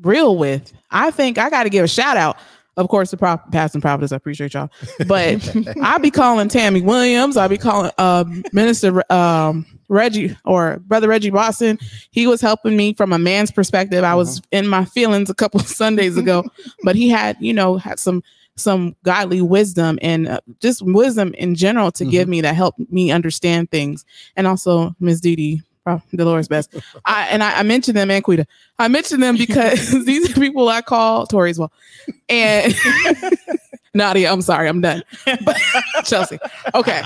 real with. I think I got to give a shout out, of course, the Prop Past and Prophetess. I appreciate y'all, but I'll be calling Tammy Williams. I'll be calling uh, Minister um, Reggie or Brother Reggie Boston. He was helping me from a man's perspective. I was in my feelings a couple of Sundays ago, but he had, you know, had some some godly wisdom and uh, just wisdom in general to give me that helped me understand things. And also Ms. Dee Uh, Dolores Best. I and I, I mentioned them and Quita. I mentioned them because these are people I call Tori as well. And Nadia, I'm sorry, I'm done. But Chelsea. Okay.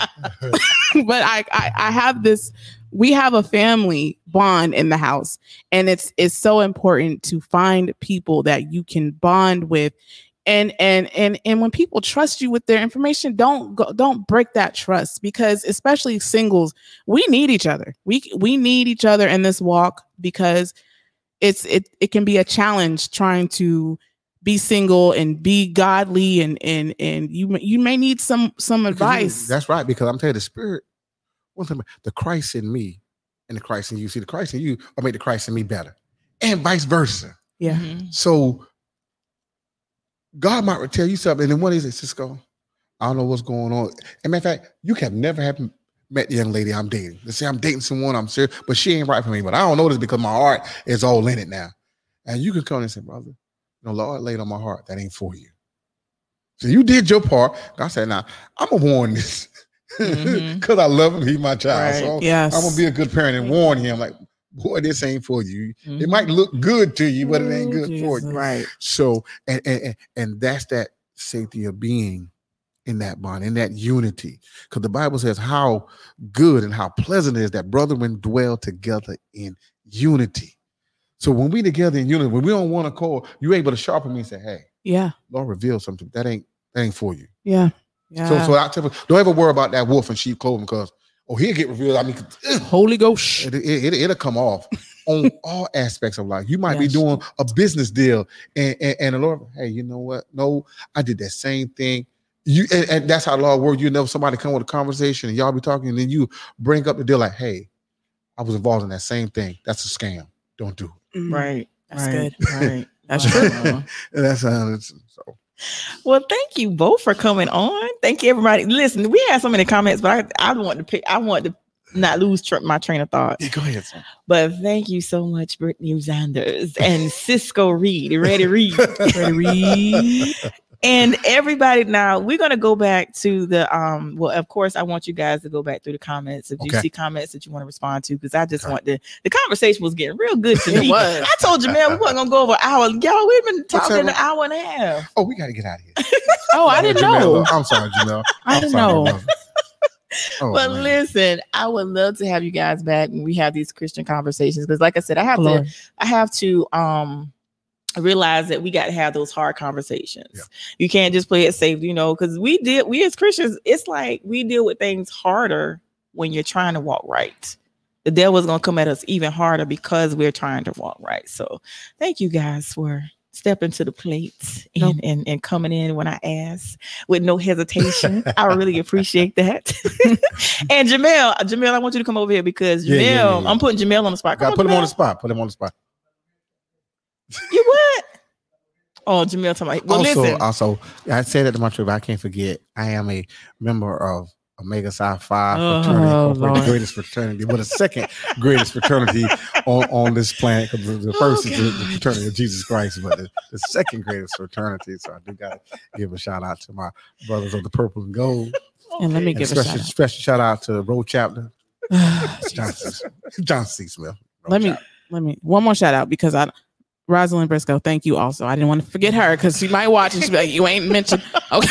but I, I I have this we have a family bond in the house and it's it's so important to find people that you can bond with and and and and when people trust you with their information don't go don't break that trust because especially singles we need each other we we need each other in this walk because it's it it can be a challenge trying to be single and be godly and and and you may- you may need some some Because you- advice. That's right. Because I'm telling you, the spirit, one thing, the Christ in me and the Christ in you. See, the Christ in you will make the Christ in me better, and vice versa. yeah. Mhm. So God might tell you something, and then one is it, Cisco? I don't know what's going on. And matter of fact, you have never have met the young lady I'm dating. Let's say I'm dating someone I'm serious, but she ain't right for me. But I don't know this because my heart is all in it now. And you can come and say, brother, you know, Lord laid on my heart. That ain't for you. So you did your part. God said, now I'm gonna warn this. Mm-hmm. Because I love him, he's my child. Right. So Yes. I'm gonna be a good parent and warn him, like, boy, this ain't for you. It might mm-hmm. look good to you, but it ain't Ooh, good for you. Right. So and, and and- and that's that safety of being in that bond, in that unity. Because the Bible says how good and how pleasant it is that brethren dwell together in unity. So when we together in unity, when we don't want to call, you're able to sharpen me and say, Hey, Yeah. Lord reveal something. That ain't that ain't for you. Yeah. Yeah. So so I tell you, don't ever worry about that wolf in sheep clothing because oh he'll get revealed. I mean ugh, Holy Ghost. it, it, it, will come off on all aspects of life. You might be doing a business deal, and, and, and the Lord, hey, you know what? No, I did that same thing. You and, and that's how the Lord works. You know, somebody come with a conversation and y'all be talking, and then you bring up the deal like, hey, I was involved in that same thing. That's a scam. Don't do it. Mm, Right. That's right, good. Right. That's true. Wow. And that's how it's so. Well, thank you both for coming on. Thank you, everybody. Listen, we had so many comments, but I, I want to pick. I want to not lose tr- my train of thought. Yeah, go ahead. Son. But thank you so much, Brittany Zanders and Cisco Reed, Ready Reed. Ready, Reed. And everybody now we're going to go back to the um well of course i want you guys to go back through the comments if you see comments that you want to respond to because i just Okay. want the the conversation was getting real good to It me was. i told you man we weren't gonna go over an hour y'all we've been talking an hour and a half Oh, we got to get out of here. Oh, I didn't Jamel, know. I'm sorry, Jamel. I I'm didn't sorry, know. brother. Oh, but man. listen i would love to have you guys back when we have these christian conversations because like i said i have to I have to um realize that we got to have those hard conversations. Yeah. You can't just play it safe, you know, because we did we as Christians, it's like we deal with things harder when you're trying to walk right. The devil's gonna come at us even harder because we're trying to walk right. So thank you guys for stepping to the plate and, Nope. and, and coming in when I asked with no hesitation. I really appreciate that. and Jamel, Jamel, I want you to come over here because Jamel, Yeah, yeah, yeah, yeah. I'm putting Jamel on the spot. Got Come put him on the spot. Put him on the spot. You what? Oh, Jamel, talking about. Well, also, listen. also, I said that to my trip. I can't forget. I am a member of Omega Psi Phi Oh, fraternity, Incorporated, Lord. the greatest fraternity, but the second greatest fraternity on, on this planet. Because the, the first is the, the fraternity of Jesus Christ, but the, the second greatest fraternity. So I do got to give a shout out to my brothers of the purple and gold. And let me And give a special, shout special shout out to Rho Chapter. John, C. John C. Smith. Rho let me Chapter. let me one more shout out because I Rosalind Briscoe, thank you also. I didn't want to forget her because she might watch and she'll be like, you ain't mentioned. Okay.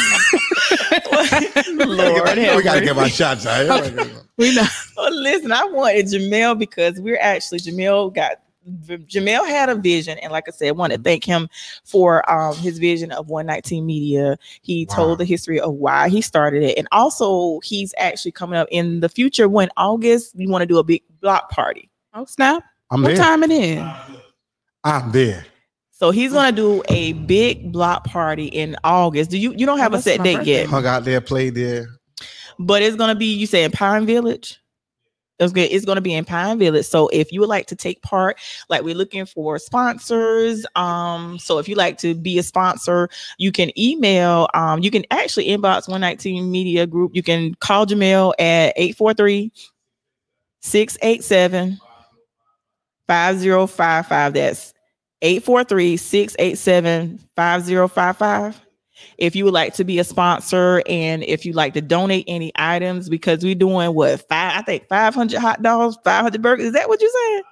Lord have we got to mercy. get our shots out. we know. Well, listen, I wanted Jamel because we're actually Jamel got Jamel had a vision, and like I said, I want to thank him for um, his vision of 119 Media. He Wow. told the history of why he started it, and also he's actually coming up in the future when August we want to do a big block party. Oh snap! I'm What there. time it is? I'm there. So he's gonna do a big block party in August. Do you you don't have Oh, a set date birthday. yet? Hung out there, played there. but it's gonna be you say in Pine Village. It's good. It's gonna be in Pine Village. So if you would like to take part, like we're looking for sponsors. Um, so if you like to be a sponsor, you can email. Um, you can actually inbox 119 Media Group. You can call Jamel at 843 687 5055. That's 843 687 5055 if you would like to be a sponsor and if you like to donate any items because we're doing what five i think 500 hot dogs 500 burgers is that what you're saying?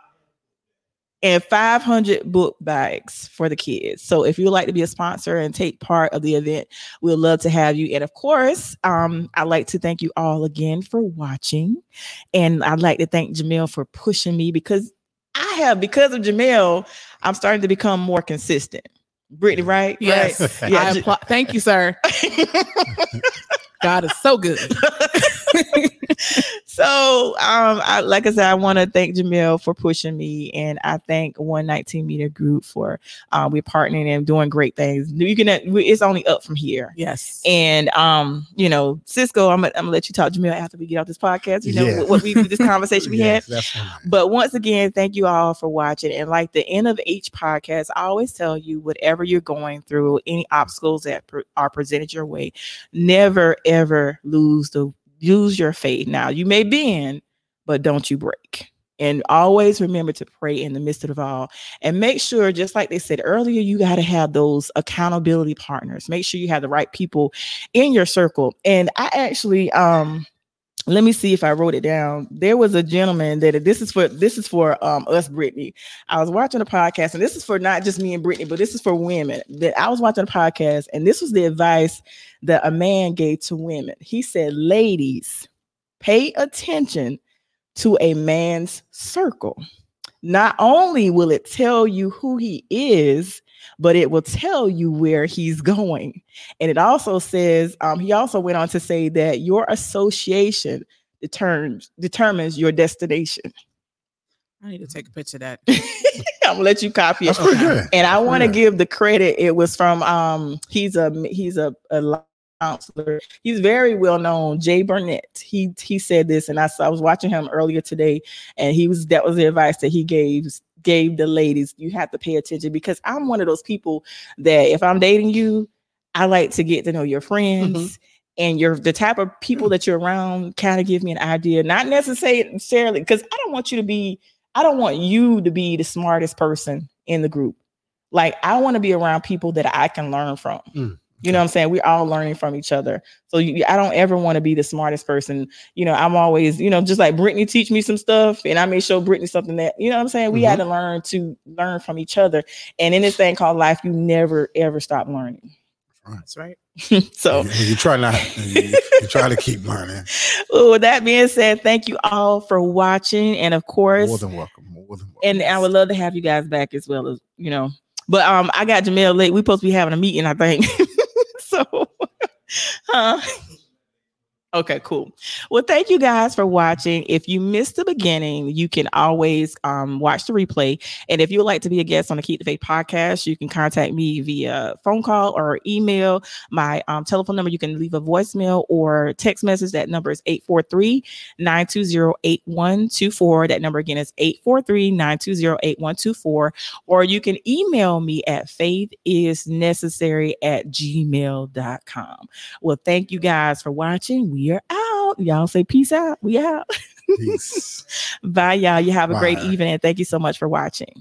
And 500 book bags for the kids. So if you would like to be a sponsor and take part of the event we'd love to have you. And of course um, i'd like to thank you all again for watching. And i'd like to thank jamel for pushing me because have because of Jamel, i'm starting to become more consistent brittany right Yes. right? I J- apply- thank you, sir. God is so good. so um I, like i said i want to thank jamel for pushing me and i thank 119 Media group for uh, we're partnering and doing great things you can it's only up from here Yes. and um you know cisco i'm, gonna- I'm gonna let you talk jamel after we get off this podcast you know Yeah. what we this conversation we had Yes, fine. but once again, thank you all for watching. And like the end of each podcast, I always tell you whatever you're going through, any obstacles that pre- are presented your way, never ever lose the lose your faith. Now you may bend, but don't you break. And always remember to pray in the midst of all. And make sure, just like they said earlier, you got to have those accountability partners. Make sure you have the right people in your circle. And I actually um let me see if I wrote it down. There was a gentleman that this is for this is for um us Brittany. I was watching a podcast, and this is for not just me and Brittany, but this is for women. That I was watching a podcast, and this was the advice that a man gave to women. He said, Ladies, pay attention to a man's circle. Not only will it tell you who he is, but it will tell you where he's going. And it also says, um, he also went on to say that your association determines determines your destination. I need to take a picture of that. I'm gonna let you copy That's it. pretty good. And I want to Yeah. give the credit. It was from um he's a he's a, a counselor. He's very well known, Jay Burnett. He he said this, and I saw, I was watching him earlier today, and he was that was the advice that he gave gave the ladies. You have to pay attention because I'm one of those people that if I'm dating you, I like to get to know your friends. And you're the type of people that you're around kind of give me an idea, not necessarily because I don't want you to be, I don't want you to be the smartest person in the group. Like I want to be around people that I can learn from. Mm, You know what I'm saying? We're all learning from each other. So you, I don't ever want to be the smartest person. You know, I'm always, you know, just like Brittany teach me some stuff, and I may show Brittany something that, you know what I'm saying? We had to learn to learn from each other. And in this thing called life, you never ever stop learning. That's right. so you, you try not. You, you try to keep learning. well, with that being said, thank you all for watching. And of course, More than welcome. More than welcome. and I would love to have you guys back as well as you know. But um, I got Jamel late. We supposed to be having a meeting, I think. so, huh? Okay, cool. Well, thank you guys for watching. If you missed the beginning, you can always um, watch the replay. And if you would like to be a guest on the Keep the Faith podcast, you can contact me via phone call or email. My um, telephone number, you can leave a voicemail or text message. That number is 843 920 8124. That number again is 843 920 8124. Or you can email me at faithisnecessary at gmail.com. Well, thank you guys for watching. We are out. Y'all say peace out. We out. Peace. Bye, y'all. You have a great evening. Thank you so much for watching.